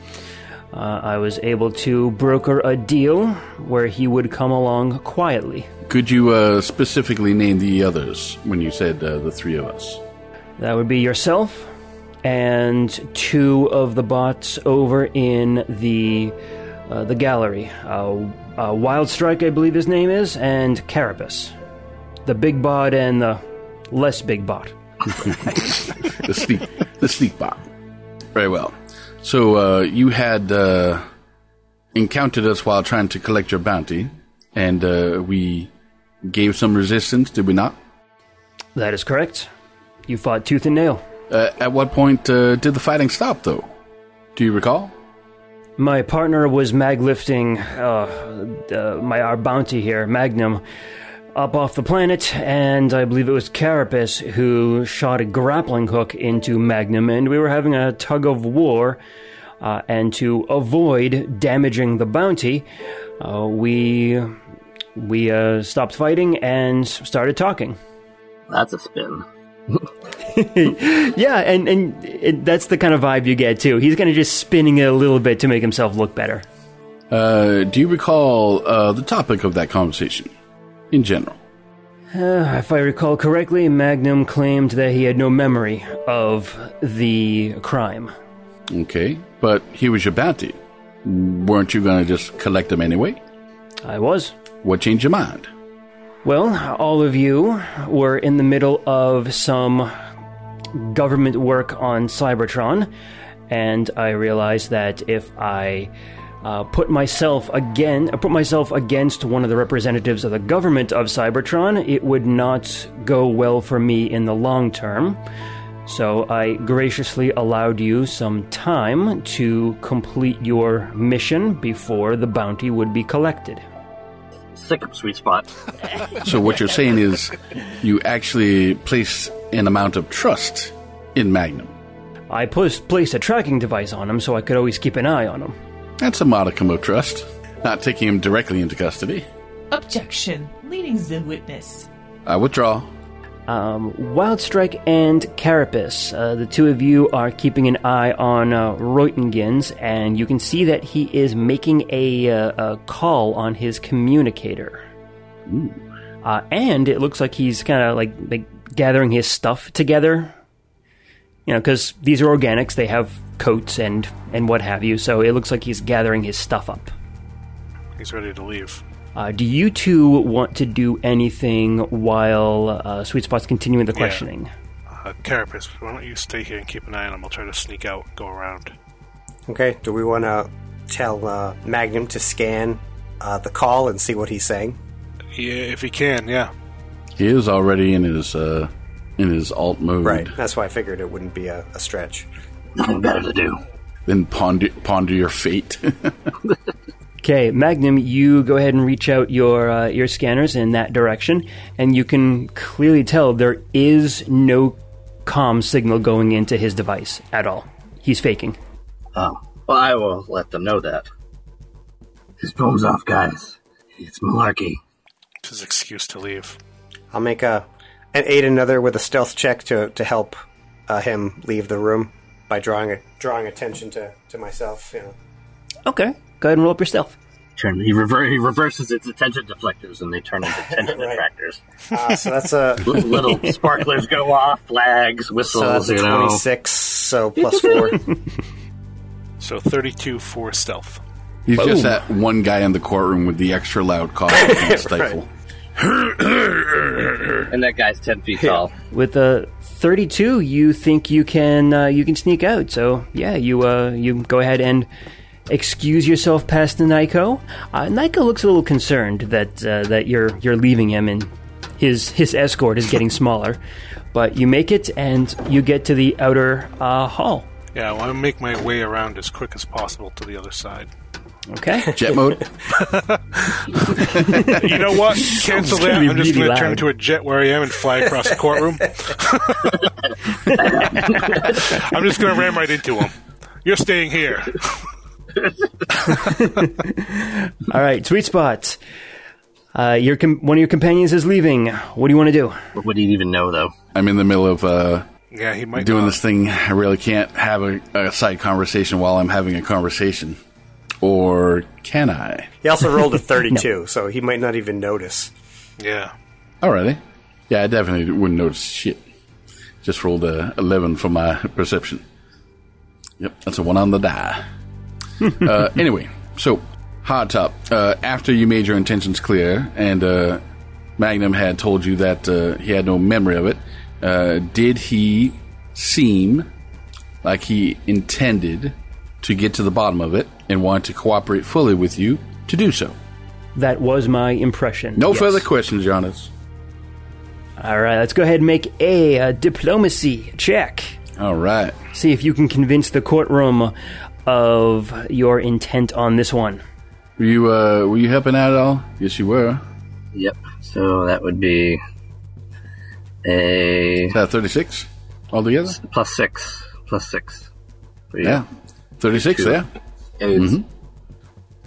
uh, I was able to broker a deal where he would come along quietly. Could you uh, specifically name the others when you said uh, the three of us? That would be yourself and two of the bots over in the uh, the gallery. Uh, uh, Wild Strike, I believe his name is, and Carapace. The big bot and the less big bot. the sleep, the sleep bot. Very well. So uh, you had uh, encountered us while trying to collect your bounty, and uh, we gave some resistance, did we not? That is correct. You fought tooth and nail. Uh, at what point uh, did the fighting stop, though? Do you recall? My partner was maglifting uh, uh, my our bounty here, Magnum, up off the planet, and I believe it was Carapace who shot a grappling hook into Magnum, and we were having a tug of war. Uh, and to avoid damaging the bounty, uh, we we uh, stopped fighting and started talking. That's a spin. Yeah, and and it, that's the kind of vibe you get too. He's kind of just spinning it a little bit to make himself look better. Uh, do you recall uh, the topic of that conversation in general? Uh, if I recall correctly, Magnum claimed that he had no memory of the crime. Okay, but he was your bounty. Weren't you going to just collect him anyway? I was. What changed your mind? Well, all of you were in the middle of some government work on Cybertron, and I realized that if I uh, put myself again, uh, put myself against one of the representatives of the government of Cybertron, it would not go well for me in the long term. So I graciously allowed you some time to complete your mission before the bounty would be collected. Sick of sweet spot. So what you're saying is you actually place an amount of trust in Magnum. I pus- placed a tracking device on him so I could always keep an eye on him. That's a modicum of trust. Not taking him directly into custody. Objection. Leading the witness. I withdraw. Um, Wildstrike and Carapace, uh, the two of you are keeping an eye on uh, Reutengens, and you can see that he is making a, uh, a call on his communicator. Uh, and it looks like he's kind of like, like gathering his stuff together. You know, because these are organics, they have coats and, and what have you, so it looks like he's gathering his stuff up. He's ready to leave. Uh, do you two want to do anything while uh, Sweet Spot's continuing the Yeah. questioning? Uh, Carapace, why don't you stay here and keep an eye on him? I'll try to sneak out, go around. Okay. Do we want to tell uh, Magnum to scan uh, the call and see what he's saying? Yeah, if he can, yeah. He is already in his uh, in his alt mode. Right. That's why I figured it wouldn't be a, a stretch. Nothing better to do. Then ponder ponder your fate. Okay, Magnum, you go ahead and reach out your uh, your scanners in that direction, and you can clearly tell there is no comm signal going into his device at all. He's faking. Oh. Well, I will let them know that. His phone's off, guys. It's malarkey. It's his excuse to leave. I'll make a and aid another with a stealth check to to help uh, him leave the room by drawing a, drawing attention to, to myself. You know. Okay, go ahead and roll up your stealth. Turn. He, rever- he reverses its attention deflectors, and they turn into attention Right. attractors. Uh, so that's a Little, little sparklers go off, flags, whistles. so that's a you know. twenty six. So plus four. So 32 for stealth. He's just Boom. that one guy in the courtroom with the extra loud cough he can't stifle. And that guy's ten feet tall. With a 32, you think you can uh, you can sneak out. So yeah, you uh, you go ahead and excuse yourself past the Nyco. Uh, Nyco looks a little concerned that uh, that you're you're leaving him and his his escort is getting smaller. But you make it and you get to the outer uh, hall. Yeah, I want to make my way around as quick as possible to the other side. Okay. Jet mode. You know what? Cancel that. I'm just really going to turn into a jet where I am and fly across the courtroom. I'm just going to ram right into him. You're staying here. All right, sweet spot. Uh, your com- one of your companions is leaving. What do you want to do? What would he even know though? I'm in the middle of uh, Yeah, he might doing not. this thing. I really can't have a, a side conversation while I'm having a conversation. Or can I? He also rolled a thirty two, so he might not even notice. Yeah. Alrighty. Yeah, I definitely wouldn't notice shit. Just rolled a 11 for my perception. Yep, that's a one on the die. Uh, anyway, so, hard top. Uh, after you made your intentions clear and uh, Magnum had told you that uh, he had no memory of it, uh, did he seem like he intended to get to the bottom of it and wanted to cooperate fully with you to do so? That was my impression. No Yes. further questions, Jonas. All right, let's go ahead and make a, uh diplomacy check. All right. See if you can convince the courtroom of your intent on this one. Were you uh, were you helping out at all? Yes, you were. Yep. So that would be a Is that thirty six altogether? plus six. Plus six. Yeah, thirty six. Sure. Yeah. It's-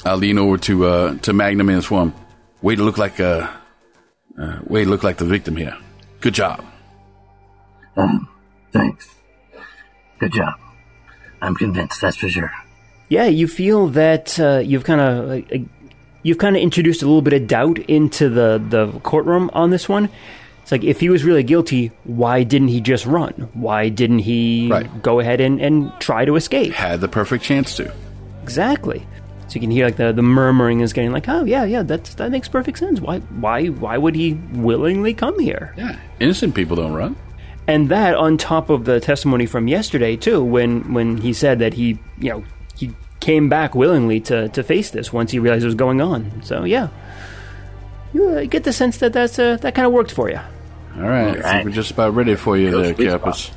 I'll lean over to uh, to Magnum and inform. Way to look like uh, uh, way to look like the victim here. Good job. Um, thanks. Good job. I'm convinced, that's for sure. Yeah, you feel that uh, you've kind of uh, you've kind of introduced a little bit of doubt into the the courtroom on this one. It's like if he was really guilty, why didn't he just run? Why didn't he Right. go ahead and, and try to escape? Had the perfect chance to. Exactly. So you can hear like the, the murmuring is getting like, oh yeah, yeah, that's that makes perfect sense. Why why why would he willingly come here? Yeah, innocent people don't run. And that on top of the testimony from yesterday too, when when he said that he you know he came back willingly to to face this once he realized what was going on. So yeah, you uh, get the sense that that's uh, that kind of worked for you. All right, I think we're just about ready for you Go there, sweet Carapace.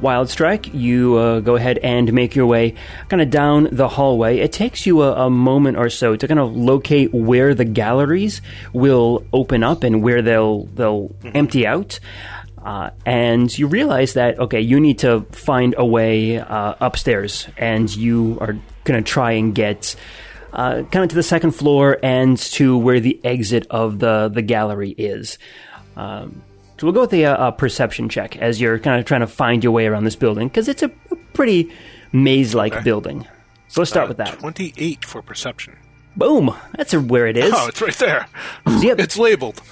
Wild Strike, you uh, go ahead and make your way kind of down the hallway. It takes you a, a moment or so to kind of locate where the galleries will open up and where they'll they'll empty out. Uh, and you realize that okay, you need to find a way uh, upstairs, and you are going to try and get uh, kind of to the second floor and to where the exit of the the gallery is. Um, so we'll go with a, a perception check as you're kind of trying to find your way around this building because it's a, a pretty maze-like building. So let's start Uh, with that. 28 for perception. Boom! That's where it is. Oh, it's right there. Yep. It's labeled.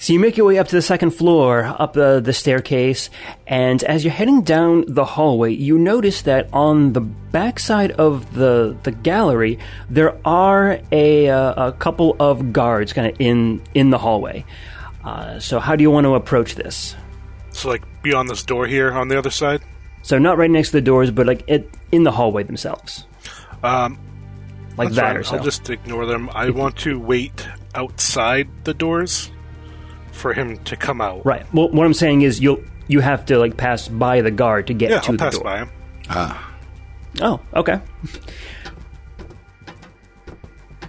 So you make your way up to the second floor, up the, the staircase, and as you're heading down the hallway, you notice that on the backside of the the gallery there are a uh, a couple of guards kind of in in the hallway. Uh, so how do you want to approach this? So, like, beyond this door here on the other side. So not right next to the doors, but like it, in the hallway themselves, Um, like that fine. or so. I'll just ignore them. I want to wait outside the doors for him to come out. Right. Well, what I'm saying is you'll you have to like pass by the guard to get Yeah, to I'll the pass door. by him. Ah. Oh, okay.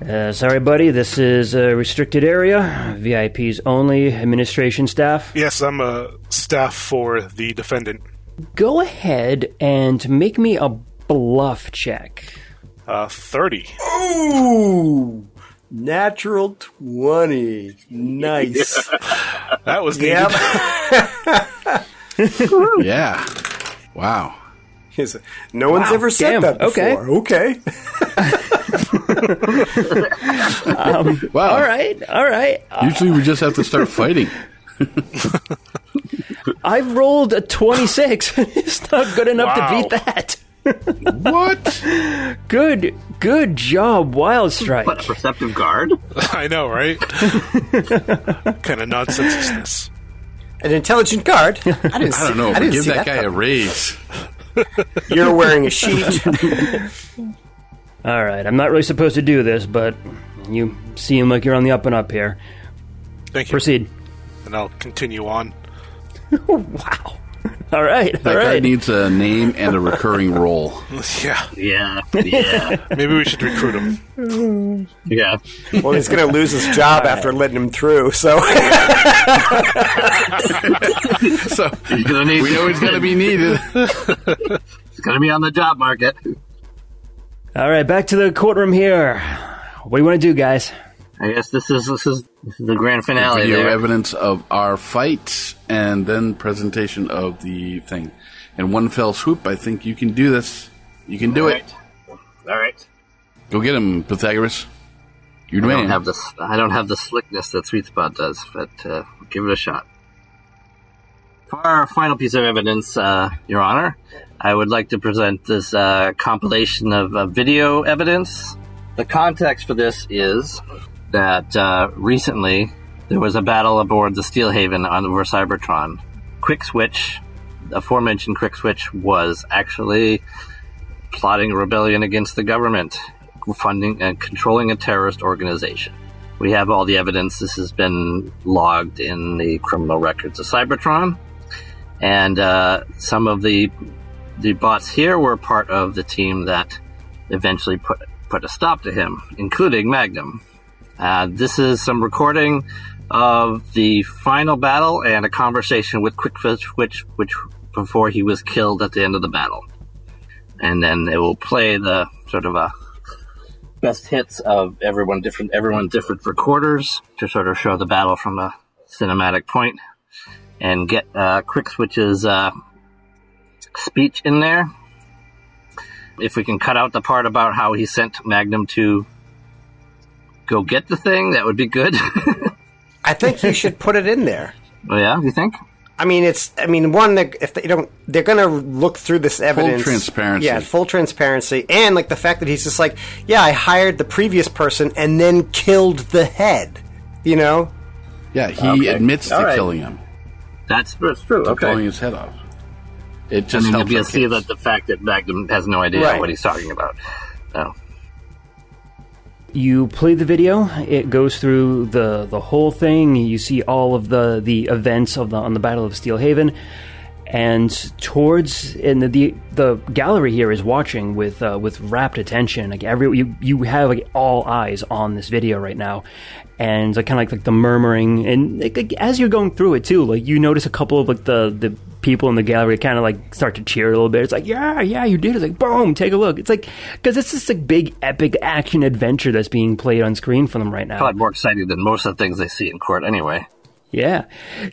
Uh, sorry, buddy. This is a restricted area. VIPs only. Administration staff. Yes, I'm a staff for the defendant. Go ahead and make me a bluff check. Uh, 30. Ooh, natural twenty. Nice. That was needed. yep. Yeah. Wow. He's- no one's Wow, ever said damn, that okay. before. Okay. Wow. All right, all right. Usually we just have to start fighting. I've rolled a 26. it's not good enough Wow. to beat that. What? Good, good job, Wild Strike. What, a perceptive guard? I know, right? kind of nonsense is this? An intelligent guard. I didn't. See, I don't know. I didn't give see that that. guy a raise. You're wearing a sheet. All right, I'm not really supposed to do this, but you seem like you're on the up and up here. Thank you. Proceed. And I'll continue on. Wow. All right, That all guy right. needs a name and a recurring role. Yeah, Yeah, yeah, maybe we should recruit him. yeah. well, he's going to lose his job after letting him through. So So He's gonna need. we know he's going to be needed. He's gonna be on the job market. All right, back to the courtroom here. What do you want to do, guys? I guess this is this is, this is the grand finale. Video there. evidence of our fight and then presentation of the thing. In one fell swoop, I think you can do this. You can do it. All right. Go get him, Pythagoras. You're the I don't have the I don't have the slickness that Sweet Spot does, but uh, give it a shot. For our final piece of evidence, uh, Your Honor, I would like to present this uh, compilation of uh, video evidence. The context for this is that uh, recently there was a battle aboard the Steelhaven on over Cybertron. Quick Switch, aforementioned Quick Switch, was actually plotting a rebellion against the government, funding and controlling a terrorist organization. We have all the evidence. This has been logged in the criminal records of Cybertron, and uh, some of the the bots here were part of the team that eventually put put a stop to him, including Magnum. Uh, this is some recording of the final battle and a conversation with Quick Switch, which which before he was killed at the end of the battle and then it will play the sort of a best hits of everyone different everyone different recorders to sort of show the battle from a cinematic point and get uh, quick switches uh, speech in there if we can cut out the part about how he sent magnum to go get the thing that would be good I think you should put it in there. oh yeah you think I mean, it's. I mean, one. If they don't, they're going to look through this evidence. Full transparency. Yeah, full transparency, and like the fact that he's just like, yeah, I hired the previous person and then killed the head. You know, yeah, he Okay. admits All to right. killing him, that's, that's true to okay blowing his head off. It I just mean, you'll helps. be our able to see that the fact that Magnum has no idea Right. what he's talking about. Oh. You play the video. It goes through the the whole thing. You see all of the the events of the on the Battle of Steelhaven, and towards and the the, the gallery here is watching with uh, with rapt attention. Like every you you have like all eyes on this video right now, and like kind of like, like the murmuring and like, like, as you're going through it too, like you notice a couple of like the the people in the gallery kind of like start to cheer a little bit. It's like, yeah, yeah, you did. It's like, boom, take a look. It's like because it's just a big epic action adventure that's being played on screen for them right now. Probably more exciting than most of the things they see in court anyway. Yeah.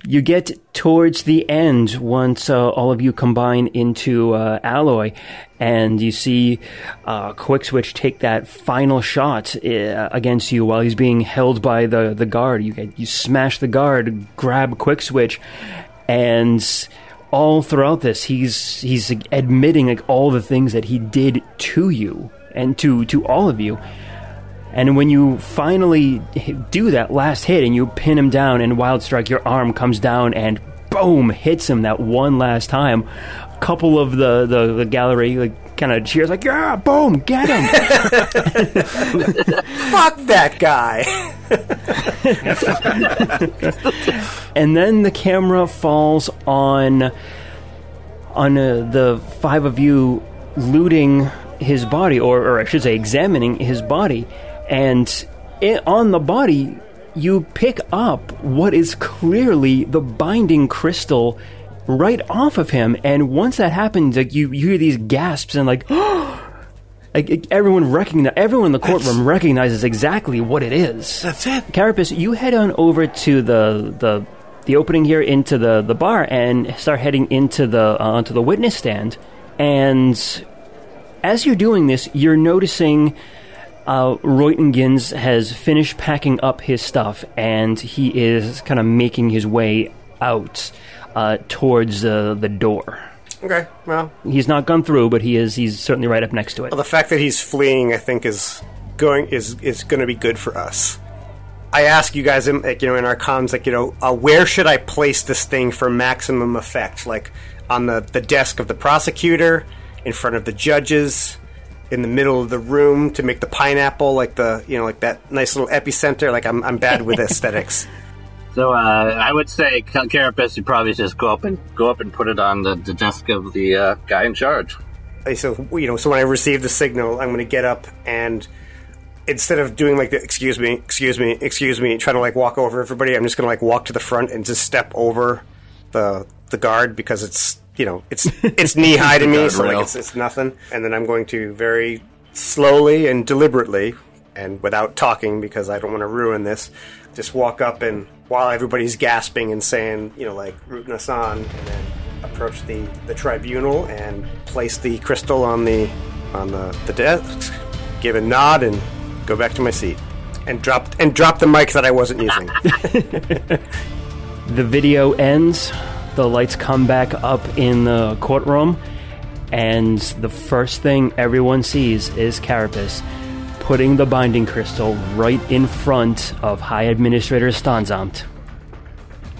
You get towards the end once uh, all of you combine into uh, Alloy and you see uh, Quick Switch take that final shot uh, against you while he's being held by the, the guard. You, get, you smash the guard, grab Quick Switch, and all throughout this, he's, he's admitting like all the things that he did to you and to, to all of you. And when you finally do that last hit and you pin him down and Wild Strike, your arm comes down and boom, hits him that one last time. A couple of the, the, the gallery like kind of cheers like, yeah, boom, get him. Fuck that guy. and then the camera falls on on uh, the five of you looting his body, or, or I should say, examining his body and it, on the body you pick up what is clearly the binding crystal right off of him. And once that happens like you, you hear these gasps and like like everyone recognize everyone in the courtroom that's, recognizes exactly what it is. That's it. Carapace you head on over to the the the opening here into the the bar and start heading into the uh, onto the witness stand. And as you're doing this you're noticing uh, Reutengins has finished packing up his stuff and he is kind of making his way out uh, towards uh, the door. Okay, well, he's not gone through, but he is. He's certainly right up next to it. Well, the fact that he's fleeing, I think, is going is is going to be good for us. I ask you guys, like, you know, in our comms, like, you know, uh, where should I place this thing for maximum effect? Like on the the desk of the prosecutor, in front of the judges, in the middle of the room to make the pineapple like the you know like that nice little epicenter. Like I'm I'm bad with aesthetics. So uh, I would say, Carapace, you probably just go up and go up and put it on the, the desk of the uh, guy in charge. So you know, so when I receive the signal, I'm going to get up and instead of doing like the excuse me, excuse me, excuse me, trying to like walk over everybody, I'm just going to like walk to the front and just step over the the guard because it's you know, it's it's knee high to me, so like it's, it's nothing. And then I'm going to very slowly and deliberately, and without talking because I don't want to ruin this, just walk up and while everybody's gasping and saying, you know, like rooting us on, and then approach the, the tribunal and place the crystal on the on the, the desk, give a nod, and go back to my seat, and drop and drop the mic that I wasn't using. the video ends the lights come back up in the courtroom, and the first thing everyone sees is Carapace putting the binding crystal right in front of High Administrator Stanzamt.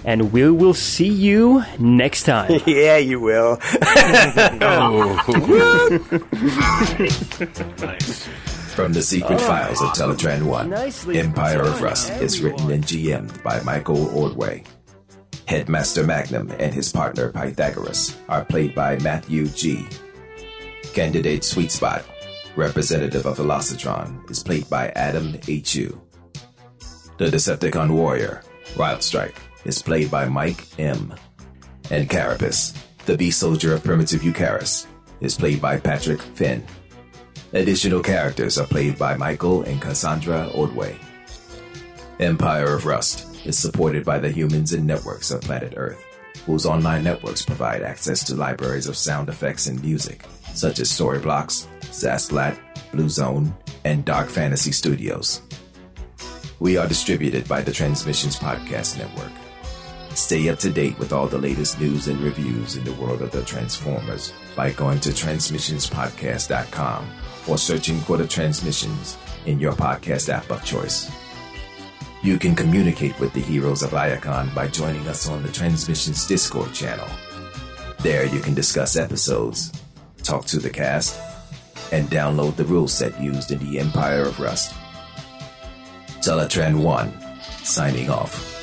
And we will see you next time. yeah, you will. nice. From the secret oh, files of Teletran 1, Empire of Rust is written and GM'd by Michael Ordway. Headmaster Magnum and his partner Pythagoras are played by Matthew G. Candidate Sweet Spot, representative of Velocitron, is played by Adam H.U. The Decepticon Warrior, Wild Strike, is played by Mike M. And Carapace, the Beast Soldier of Primitive Eucharis, is played by Patrick Finn. Additional characters are played by Michael and Cassandra Ordway. Empire of Rust is supported by the humans and networks of planet Earth, whose online networks provide access to libraries of sound effects and music, such as Storyblocks, Zapsplat, Blue Zone, and Dark Fantasy Studios. We are distributed by the Transmissions Podcast Network. Stay up to date with all the latest news and reviews in the world of the Transformers by going to transmissionspodcast.com or searching for the Transmissions in your podcast app of choice. You can communicate with the heroes of Iacon by joining us on the Transmissions Discord channel. There you can discuss episodes, talk to the cast, and download the rule set used in the Empire of Rust. Teletran 1, signing off.